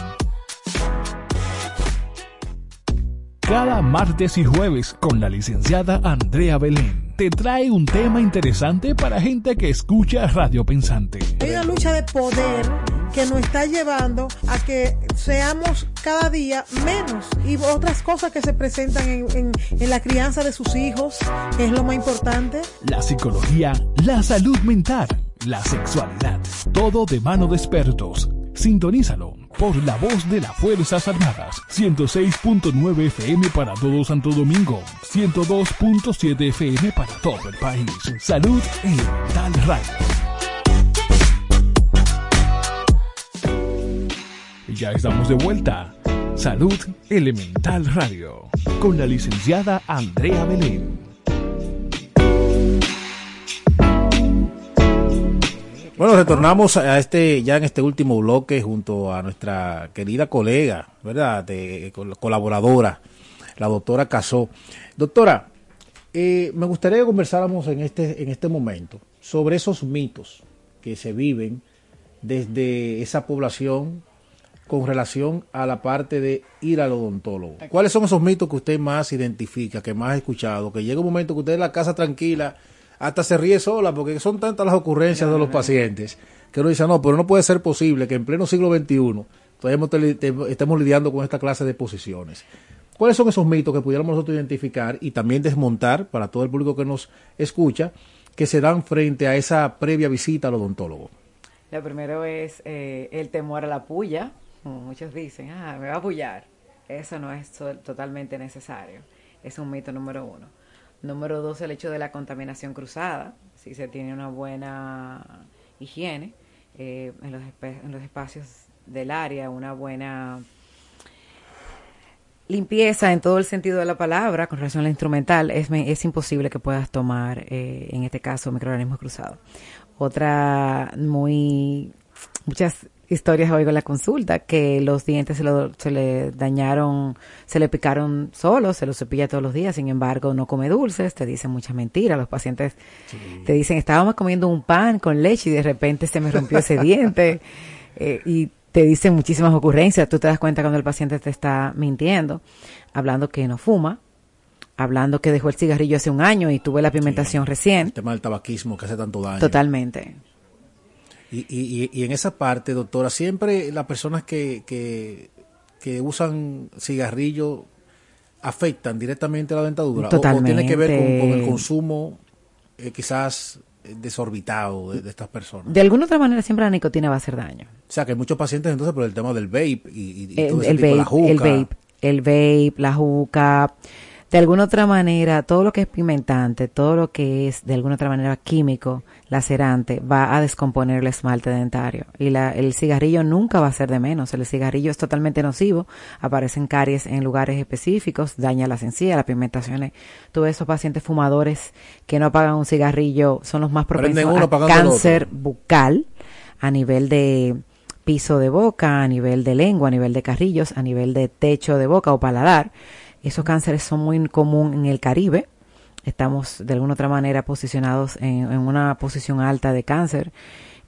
Cada martes y jueves con la licenciada Andrea Belén te trae un tema interesante para gente que escucha Radio Pensante. Hay una lucha de poder que nos está llevando a que seamos cada día menos y otras cosas que se presentan en, en- en la crianza de sus hijos, que es lo más importante. La psicología, la salud mental, la sexualidad, todo de mano de expertos. Sintonízalo por la voz de las Fuerzas Armadas. 106.9 FM para todo Santo Domingo. 102.7 FM para todo el país. Salud Elemental Radio. Y Ya estamos de vuelta. Salud Elemental Radio. Con la licenciada Andrea Belén. Bueno, retornamos a este ya en este último bloque junto a nuestra querida colega, ¿verdad? De, col- colaboradora, la doctora Casó. Doctora, eh, me gustaría que conversáramos en este, en este momento sobre esos mitos que se viven desde esa población con relación a la parte de ir al odontólogo. ¿Cuáles son esos mitos que usted más identifica, que más ha escuchado? Que llega un momento que usted en la casa tranquila, hasta se ríe sola, porque son tantas las ocurrencias de los pacientes, que uno dice, no, pero no puede ser posible que en pleno siglo XXI todavía estemos- lidiando con esta clase de posiciones. ¿Cuáles son esos mitos que pudiéramos nosotros identificar y también desmontar para todo el público que nos escucha que se dan frente a esa previa visita al odontólogo? Lo primero es eh, el temor a la puya. Como muchos dicen, ah, me va a pullar. Eso no es to- totalmente necesario. Es un mito número uno. Número dos, el hecho de la contaminación cruzada. Si se tiene una buena higiene eh, en, los en los espacios del área, una buena limpieza en todo el sentido de la palabra con relación a la instrumental, es, es imposible que puedas tomar, eh, en este caso, microorganismos cruzados. Otra muy, muchas historias oigo en la consulta, que los dientes se, lo- se le dañaron, se le picaron solos, se los cepilla todos los días, sin embargo no come dulces, te dicen muchas mentiras, los pacientes te dicen, estábamos comiendo un pan con leche y de repente se me rompió ese diente, eh, y te dicen muchísimas ocurrencias, tú te das cuenta cuando el paciente te está mintiendo, hablando que no fuma, hablando que dejó el cigarrillo hace un año y tuve la pigmentación recién, El tema del tabaquismo que hace tanto daño. totalmente. Y, y, y- en esa parte, doctora, siempre las personas que, que, que usan cigarrillo afectan directamente a la dentadura. O- O, tiene que ver con, con el Totalmente. consumo eh, quizás eh, desorbitado de, de estas personas. De alguna otra manera siempre la nicotina va a hacer daño. O sea, que hay muchos pacientes entonces por el tema del vape y, y- y el, todo ese el tipo, vape, la juca. el vape, el vape, la juca, de alguna otra manera, todo lo que es pimentante, todo lo que es de alguna otra manera químico, lacerante, va a descomponer el esmalte dentario. Y la, el cigarrillo nunca va a ser de menos. El cigarrillo es totalmente nocivo, aparecen caries en lugares específicos, daña las encías, las pigmentaciones. Todos esos pacientes fumadores que no apagan un cigarrillo son los más propensos uno a cáncer bucal a nivel de piso de boca, a nivel de lengua, a nivel de carrillos, a nivel de techo de boca o paladar. Esos cánceres son muy comunes en el Caribe. Estamos de alguna otra manera posicionados en, en una posición alta de cáncer,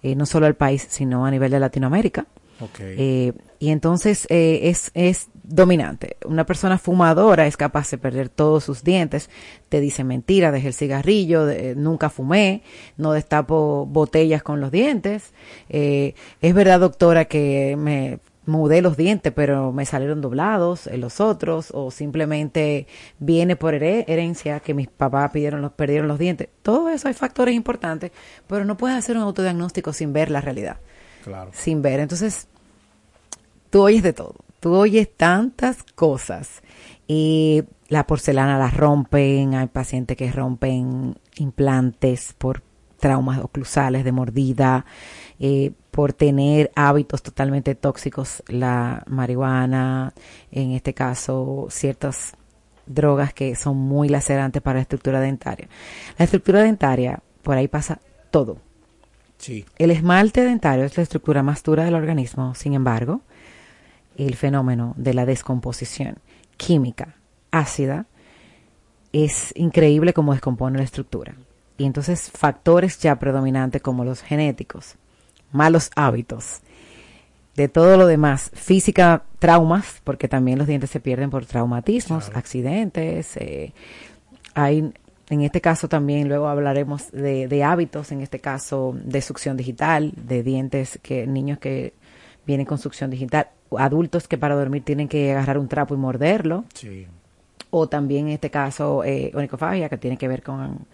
eh, no solo el país, sino a nivel de Latinoamérica. Eh, y entonces eh, es, es dominante. Una persona fumadora es capaz de perder todos sus dientes, te dice mentira, dejé el cigarrillo, de- nunca fumé, no destapo botellas con los dientes. Eh, es verdad, doctora, que me mudé los dientes, pero me salieron doblados en los otros, o simplemente viene por here- herencia que mis papás pidieron los, perdieron los dientes. Todo eso hay factores importantes, pero no puedes hacer un autodiagnóstico sin ver la realidad claro. sin ver. Entonces, tú oyes de todo. Tú oyes tantas cosas. Y la porcelana la rompen, hay pacientes que rompen implantes por traumas oclusales de mordida, eh, por tener hábitos totalmente tóxicos, la marihuana, en este caso, ciertas drogas que son muy lacerantes para la estructura dentaria. La estructura dentaria, por ahí pasa todo. Sí. El esmalte dentario es la estructura más dura del organismo, sin embargo, el fenómeno de la descomposición química ácida es increíble cómo descompone la estructura. Y entonces factores ya predominantes como los genéticos, malos hábitos, de todo lo demás, física, traumas, porque también los dientes se pierden por traumatismos, accidentes, eh, hay en este caso también luego hablaremos de, de hábitos, en este caso de succión digital, de dientes que niños que vienen con succión digital, adultos que para dormir tienen que agarrar un trapo y morderlo, Sí. o también en este caso eh, onicofagia que tiene que ver con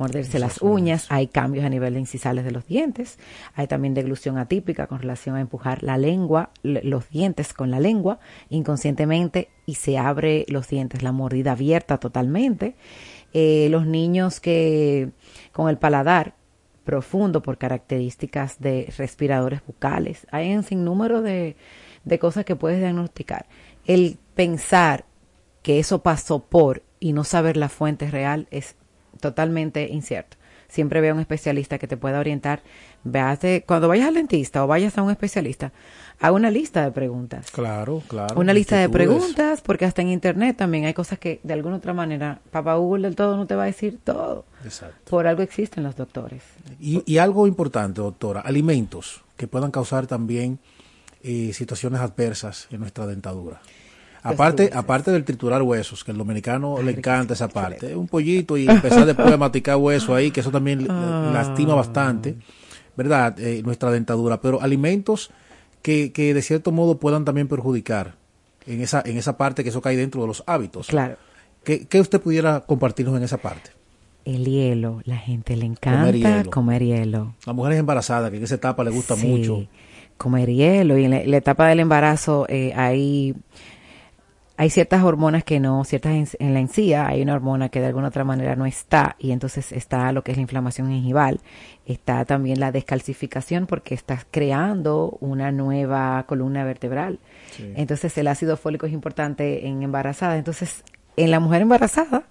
morderse las uñas, hay cambios a nivel de incisales de los dientes, hay también deglución atípica con relación a empujar la lengua, los dientes con la lengua inconscientemente y se abre los dientes, la mordida abierta totalmente. Eh, los niños que con el paladar profundo por características de respiradores bucales, hay un sinnúmero de, de cosas que puedes diagnosticar. El pensar que eso pasó por y no saber la fuente real es totalmente incierto. Siempre ve a un especialista que te pueda orientar. Véate, cuando vayas al dentista o vayas a un especialista, haga una lista de preguntas. Claro, claro. Una lista de preguntas, porque hasta en internet también hay cosas que de alguna otra manera, papá Google del todo no te va a decir todo. Exacto. Por algo existen los doctores. Y, y algo importante, doctora, alimentos que puedan causar también eh, situaciones adversas en nuestra dentadura. Aparte, aparte del triturar huesos, que al dominicano le encanta esa parte, un pollito y empezar después a maticar hueso ahí, que eso también Ah. lastima bastante, ¿verdad? Eh, nuestra dentadura, pero alimentos que, que de cierto modo puedan también perjudicar en esa, en esa parte que eso cae dentro de los hábitos. Claro. ¿Qué, qué usted pudiera compartirnos en esa parte? El hielo, la gente le encanta comer hielo. hielo. A mujeres embarazadas, que en esa etapa le gusta Sí, mucho. Comer hielo. Y en la, la etapa del embarazo eh, hay, hay ciertas hormonas que no, ciertas en, en la encía, hay una hormona que de alguna otra manera no está, y entonces está lo que es la inflamación gingival, está también la descalcificación porque estás creando una nueva columna vertebral. Sí. Entonces el ácido fólico es importante en embarazada. Entonces, en la mujer embarazada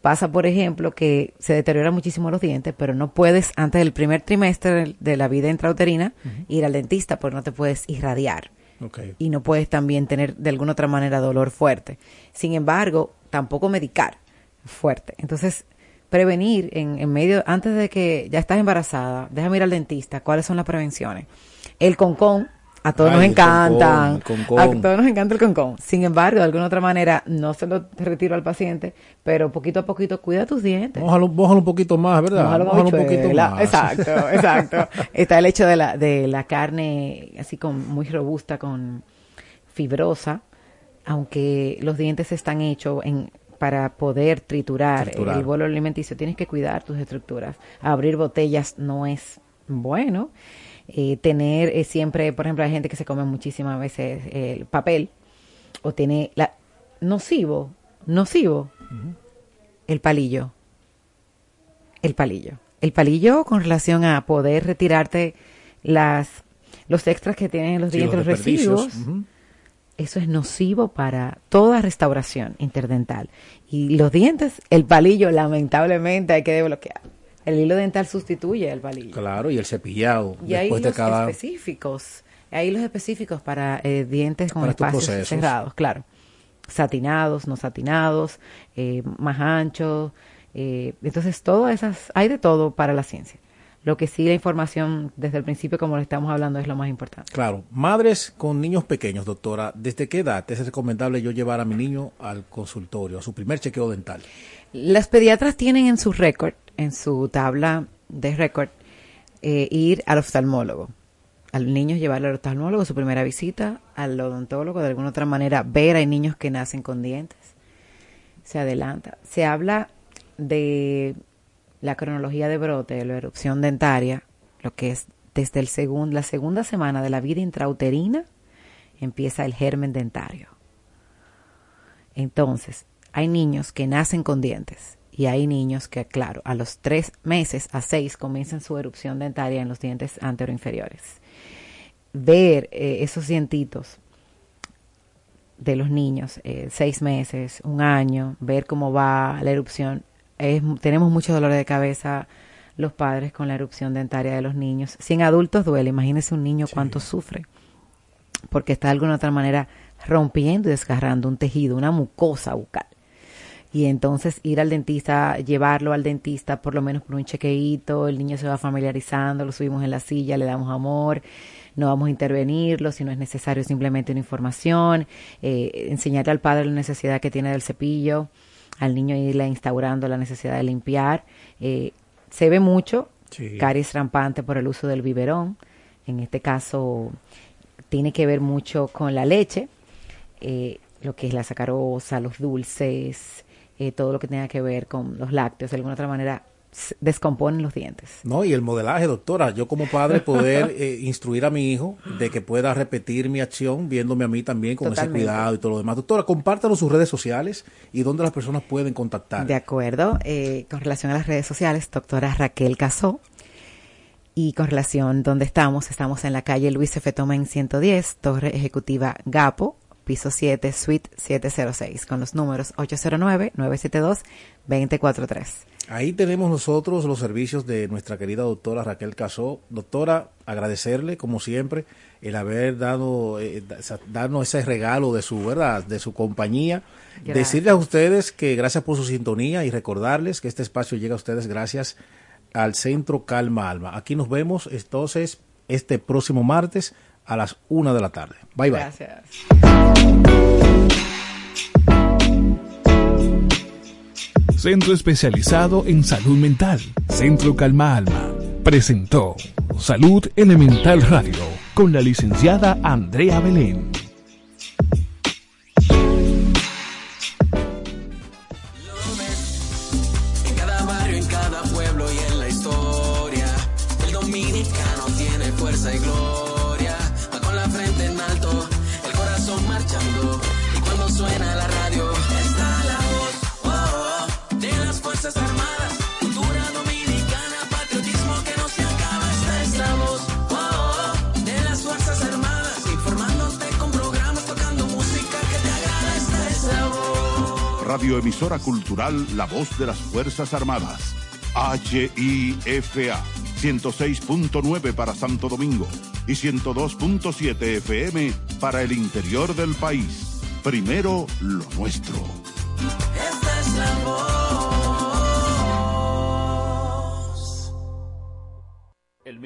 pasa, por ejemplo, que se deterioran muchísimo los dientes, pero no puedes antes del primer trimestre de la vida intrauterina ir al dentista porque no te puedes irradiar Y no puedes también tener de alguna otra manera dolor fuerte. Sin embargo, tampoco medicar fuerte. Entonces, prevenir en, en medio, antes de que ya estás embarazada, déjame ir al dentista, ¿cuáles son las prevenciones? El concón, a todos Ay, nos encantan, a todos nos encanta el concón. Sin embargo, de alguna otra manera, no se lo retiro al paciente, pero poquito a poquito cuida tus dientes. Mójalo, mójalo un poquito más, ¿verdad? Mójalo con Mójalo un poquito más. Exacto, exacto. Está el hecho de la, de la carne así con muy robusta, con fibrosa, aunque los dientes están hechos en para poder triturar, Triturar. el bolo alimenticio, tienes que cuidar tus estructuras. Abrir botellas no es bueno. Eh, tener eh, siempre, por ejemplo, hay gente que se come muchísimas veces el papel o tiene la nocivo, nocivo, el palillo el palillo. El palillo con relación a poder retirarte las los extras que tienen los Sí, dientes, los, residuos. Eso es nocivo para toda restauración interdental. Y los dientes, el palillo, lamentablemente hay que desbloquear. El hilo dental sustituye al palillo. Claro, y el cepillado Y hay de cada... específicos. Hay hilos específicos para eh, dientes con Para espacios cerrados, claro. Satinados, no satinados, eh, más anchos. eh, entonces, todas esas, hay de todo para la ciencia. Lo que sí la información desde el principio, como le estamos hablando, es lo más importante. Claro, madres con niños pequeños, doctora, ¿desde qué edad es recomendable yo llevar a mi niño al consultorio, a su primer chequeo dental? Las pediatras tienen en su récord, en su tabla de récord, eh, ir al oftalmólogo. Al niño llevarlo al oftalmólogo, su primera visita, al odontólogo, de alguna otra manera, ver, hay niños que nacen con dientes. Se adelanta. Se habla de la cronología de brote, de la erupción dentaria, lo que es desde el la segunda semana de la vida intrauterina, empieza el germen dentario. Entonces, hay niños que nacen con dientes y hay niños que, claro, a los tres meses a seis comienzan su erupción dentaria en los dientes anteroinferiores. Ver eh, esos dientitos de los niños, eh, seis meses, un año, ver cómo va la erupción. Es, tenemos mucho dolor de cabeza los padres con la erupción dentaria de los niños. Si en adultos duele, imagínese un niño cuánto sufre porque está de alguna otra manera rompiendo y desgarrando un tejido, una mucosa bucal. Y entonces ir al dentista, llevarlo al dentista por lo menos por un chequeíto, el niño se va familiarizando, lo subimos en la silla, le damos amor, no vamos a intervenirlo, si no es necesario simplemente una información, eh, enseñarle al padre la necesidad que tiene del cepillo, al niño irle instaurando la necesidad de limpiar. Eh, se ve mucho Sí. caries rampante por el uso del biberón, en este caso tiene que ver mucho con la leche, eh, lo que es la sacarosa, los dulces, eh, todo lo que tenga que ver con los lácteos, de alguna otra manera descomponen los dientes. No, y el modelaje, doctora, yo como padre poder eh, instruir a mi hijo de que pueda repetir mi acción viéndome a mí también con Totalmente. ese cuidado y todo lo demás. Doctora, compártanos sus redes sociales y dónde las personas pueden contactar. De acuerdo, eh, con relación a las redes sociales, doctora Raquel Casó. Y con relación donde estamos, estamos en la calle Luis F. Tomen 110, Torre Ejecutiva Gapo, piso 7, suite 706, con los números 809-972-2043. Ahí tenemos nosotros los servicios de nuestra querida doctora Raquel Casó. Doctora, agradecerle como siempre el haber dado eh, darnos ese regalo de su verdad, de su compañía. Gracias. Decirles a ustedes que gracias por su sintonía y recordarles que este espacio llega a ustedes gracias al Centro Calma Alma. Aquí nos vemos entonces este próximo martes a las una de la tarde. Bye bye. Gracias. Centro especializado en salud mental. Centro Calma Alma. Presentó Salud Elemental Radio con la licenciada Andrea Belén. Radioemisora Cultural La Voz de las Fuerzas Armadas. HIFA 106.9 para Santo Domingo y 102.7 FM para el interior del país. Primero lo nuestro.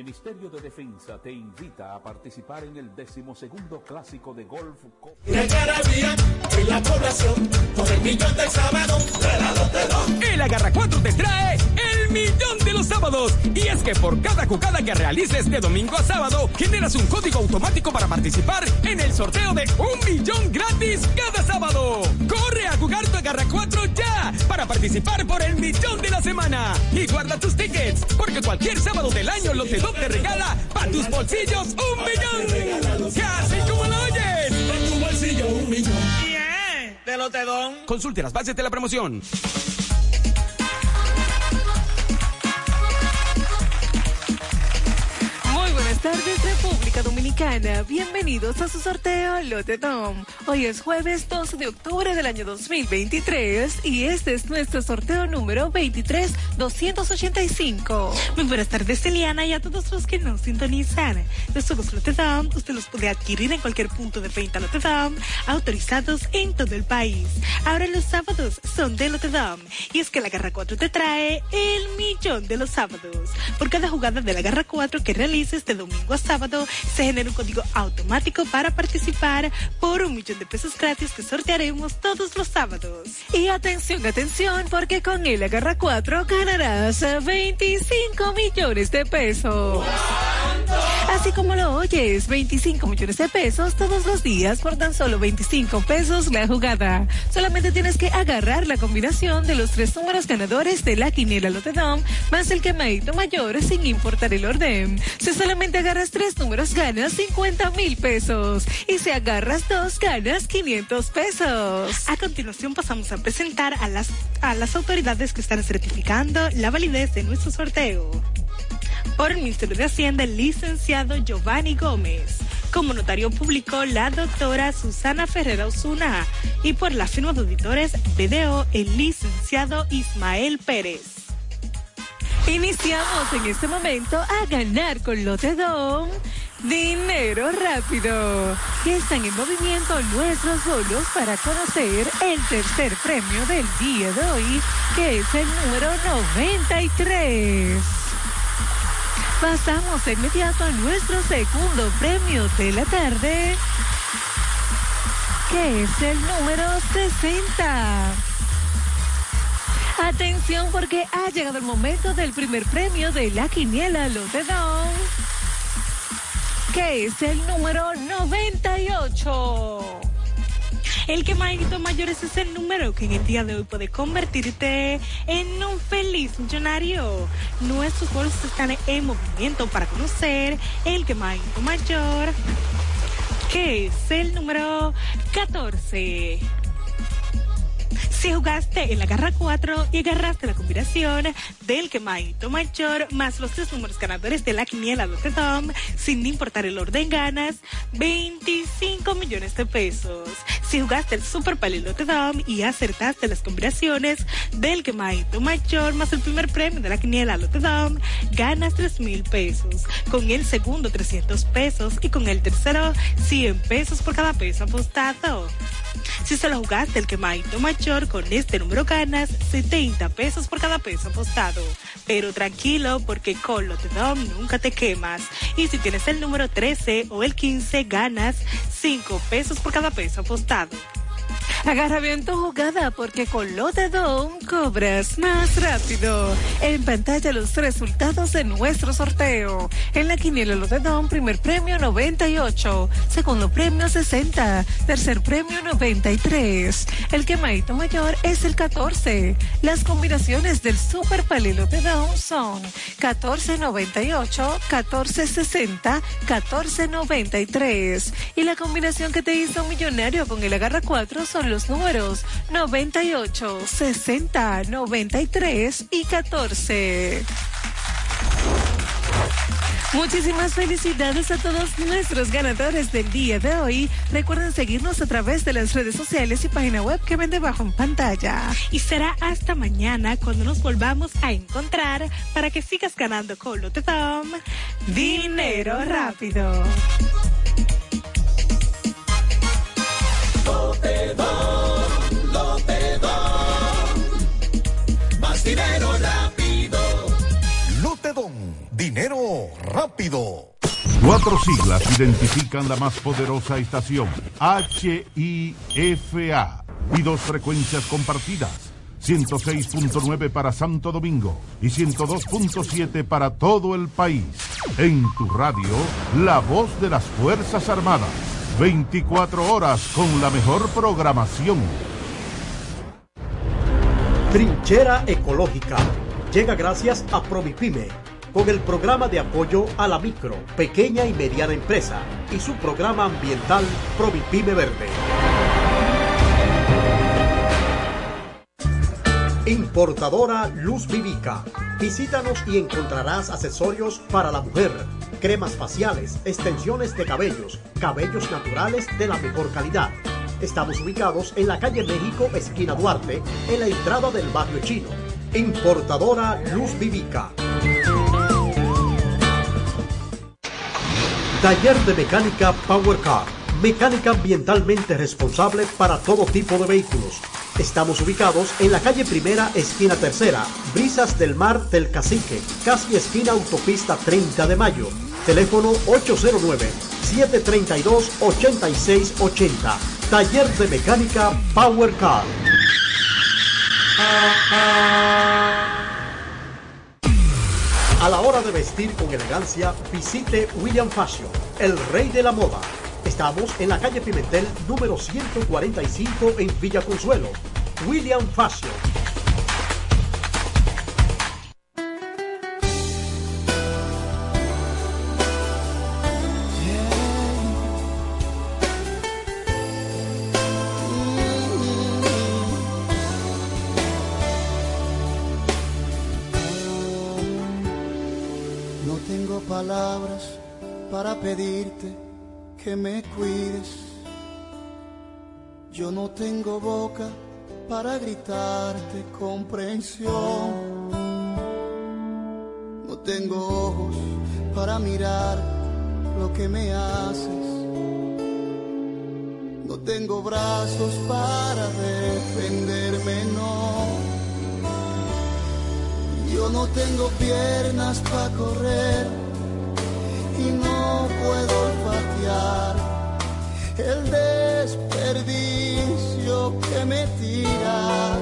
Ministerio de Defensa te invita a participar en el decimosegundo clásico de golf Copa. en la población por el millón del sábado de la. El Agarra 4 te trae el millón de los sábados. Y es que por cada jugada que realices de domingo a sábado, generas un código automático para participar en el sorteo de un millón gratis cada sábado. Corre a jugar tu Agarra 4 ya para participar por el millón de la semana. Y guarda tus tickets, porque cualquier sábado del año Lotedom te regala para tus bolsillos un millón. Casi como lo oyes. En tu bolsillo un millón. de Lotedom. Consulte las bases de la promoción. Buenas tardes, República Dominicana. Bienvenidos a su sorteo Lotedom. Hoy es jueves 12 de octubre del año 2023 y este es nuestro sorteo número 23285. Muy buenas tardes, Eliana, y a todos los que nos sintonizan. Nuestros Lotedom, usted los puede adquirir en cualquier punto de venta Lotedom, autorizados en todo el país. Ahora los sábados son de Lotedom y es que la Garra 4 te trae el millón de los sábados. Por cada jugada de la Garra 4 que realices de domingo a sábado, se genera un código automático para participar por un millón de pesos gratis que sortearemos todos los sábados. Y atención, atención, porque con el Agarra 4 ganarás 25 millones de pesos. Así como lo oyes, 25 millones de pesos todos los días por tan solo 25 pesos la jugada. Solamente tienes que agarrar la combinación de los tres números ganadores de la quiniela Lotedom más el quemadito mayor sin importar el orden. Si solamente agarras tres números ganas 50 mil pesos y si agarras dos ganas 500 pesos. A continuación pasamos a presentar a las, a las autoridades que están certificando la validez de nuestro sorteo por el Ministerio de Hacienda, el licenciado Giovanni Gómez. Como notario público, la doctora Susana Ferrera Osuna. Y por la firma de auditores BDO, el licenciado Ismael Pérez. Iniciamos en este momento a ganar con Lotedom. Dinero rápido. Están en movimiento nuestros bolos para conocer el tercer premio del día de hoy, que es el número 93. Pasamos de inmediato a nuestro segundo premio de la tarde, que es el número 60. Atención porque ha llegado el momento del primer premio de la quiniela Lotedom, que es el número 98. El que Maguito Mayores es el número que en el día de hoy puede convertirte en un feliz millonario. Nuestros bolsos están en movimiento para conocer el que Maguito Mayor, que es el número 14. Si jugaste en la garra 4 y agarraste la combinación del quemadito mayor más los tres números ganadores de la quiniela Lotedom, sin importar el orden ganas, 25 millones de pesos. Si jugaste el Super Pali Lotedom y acertaste las combinaciones del quemadito mayor más el primer premio de la quiniela Lotedom, ganas 3 mil pesos. Con el segundo 300 pesos y con el tercero 100 pesos por cada peso apostado. Si solo jugaste el quemadito mayor con este número ganas 70 pesos por cada peso apostado. Pero tranquilo porque con Lotedom nunca te quemas. Y si tienes el número 13 o el 15 ganas 5 pesos por cada peso apostado. Agarra bien tu jugada porque con Lote Don cobras más rápido. En pantalla los resultados de nuestro sorteo. En la quiniela Lote Don, primer premio 98, segundo premio 60, tercer premio 93. El quemadito mayor es el 14. Las combinaciones del Super Palilo de Don son 1498, 1460, 1493. Y la combinación que te hizo millonario con el agarra 4 son los números 98, 60, 93 y 14. Muchísimas felicidades a todos nuestros ganadores del día de hoy. Recuerden seguirnos a través de las redes sociales y página web que ven debajo en pantalla. Y será hasta mañana cuando nos volvamos a encontrar para que sigas ganando con Lotedom dinero rápido. Lotedom, Lotedom. Más dinero rápido. Lotedom, dinero rápido. Cuatro siglas identifican la más poderosa estación, HIFA, y dos frecuencias compartidas, 106.9 para Santo Domingo y 102.7 para todo el país. En tu radio, la voz de las Fuerzas Armadas, 24 horas con la mejor programación. Trinchera Ecológica llega gracias a Provipime con el programa de apoyo a la micro, pequeña y mediana empresa y su programa ambiental Provipime Verde. Importadora Luz Vivica. Visítanos y encontrarás accesorios para la mujer, cremas faciales, extensiones de cabellos, cabellos naturales de la mejor calidad. Estamos ubicados en la calle México, esquina Duarte, en la entrada del barrio chino. Importadora Luz Vivica. Taller de Mecánica Power Car. Mecánica ambientalmente responsable para todo tipo de vehículos. Estamos ubicados en la calle Primera, esquina Tercera, Brisas del Mar del Cacique, casi esquina Autopista 30 de Mayo. Teléfono 809-732-8680. Taller de Mecánica Power Car. A la hora de vestir con elegancia, visite William Fashion, el rey de la moda. Estamos en la calle Pimentel número 145 en Villa Consuelo. William Fashion. No tengo palabras para pedirte que me cuides. Yo no tengo boca para gritarte comprensión. No tengo ojos para mirar lo que me haces. No tengo brazos para defenderme, no. Yo no tengo piernas para correr y no puedo olfatear el desperdicio que me tiras.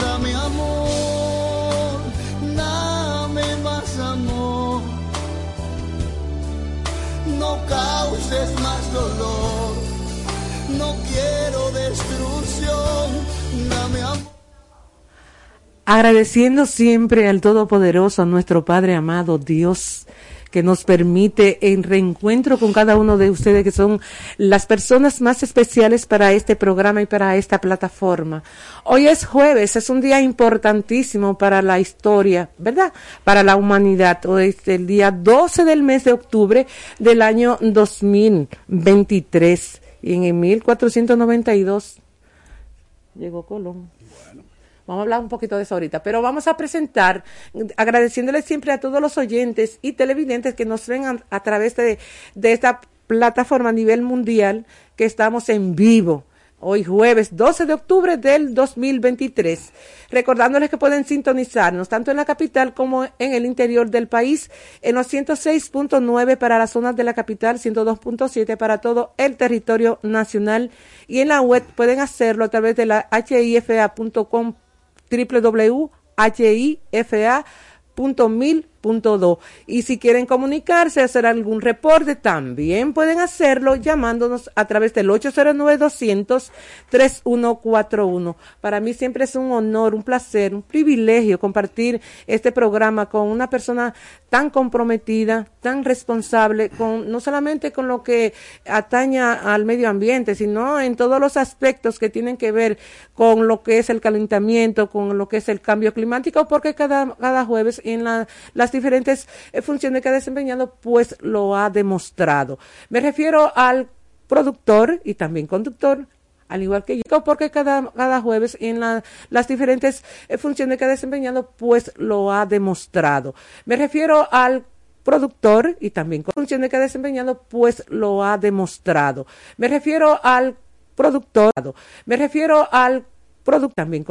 Dame amor, dame más amor. No causes más dolor, no quiero destrucción. Agradeciendo siempre al Todopoderoso, a nuestro Padre amado, Dios, que nos permite en reencuentro con cada uno de ustedes, que son las personas más especiales para este programa y para esta plataforma. Hoy es jueves, es un día importantísimo para la historia, ¿verdad? Para la humanidad. Hoy es el día 12 del mes de octubre del año 2023. Y en el 1492 llegó Colón. Vamos a hablar un poquito de eso ahorita, pero vamos a presentar, agradeciéndole siempre a todos los oyentes y televidentes que nos ven a, través de esta plataforma a nivel mundial, que estamos en vivo hoy jueves 12 de octubre del 2023. Recordándoles que pueden sintonizarnos tanto en la capital como en el interior del país en los 106.9 para las zonas de la capital, 102.7 para todo el territorio nacional y en la web pueden hacerlo a través de la hifa.com www.hifa.mil punto do. Y si quieren comunicarse, hacer algún reporte, también pueden hacerlo llamándonos a través del 809-200-3141. Para mí siempre es un honor, un placer, un privilegio compartir este programa con una persona tan comprometida, tan responsable, con, no solamente con lo que ataña al medio ambiente, sino en todos los aspectos que tienen que ver con lo que es el calentamiento, con lo que es el cambio climático, porque cada, cada jueves en la, las diferentes eh, funciones que ha desempeñado, pues lo ha demostrado. Me refiero al productor y también conductor, al igual que yo, porque cada, cada jueves en la, las diferentes eh, funciones que ha desempeñado, pues lo ha demostrado. Me refiero al productor y también con funciones que ha desempeñado, pues lo ha demostrado. Me refiero al productor, me refiero al productor también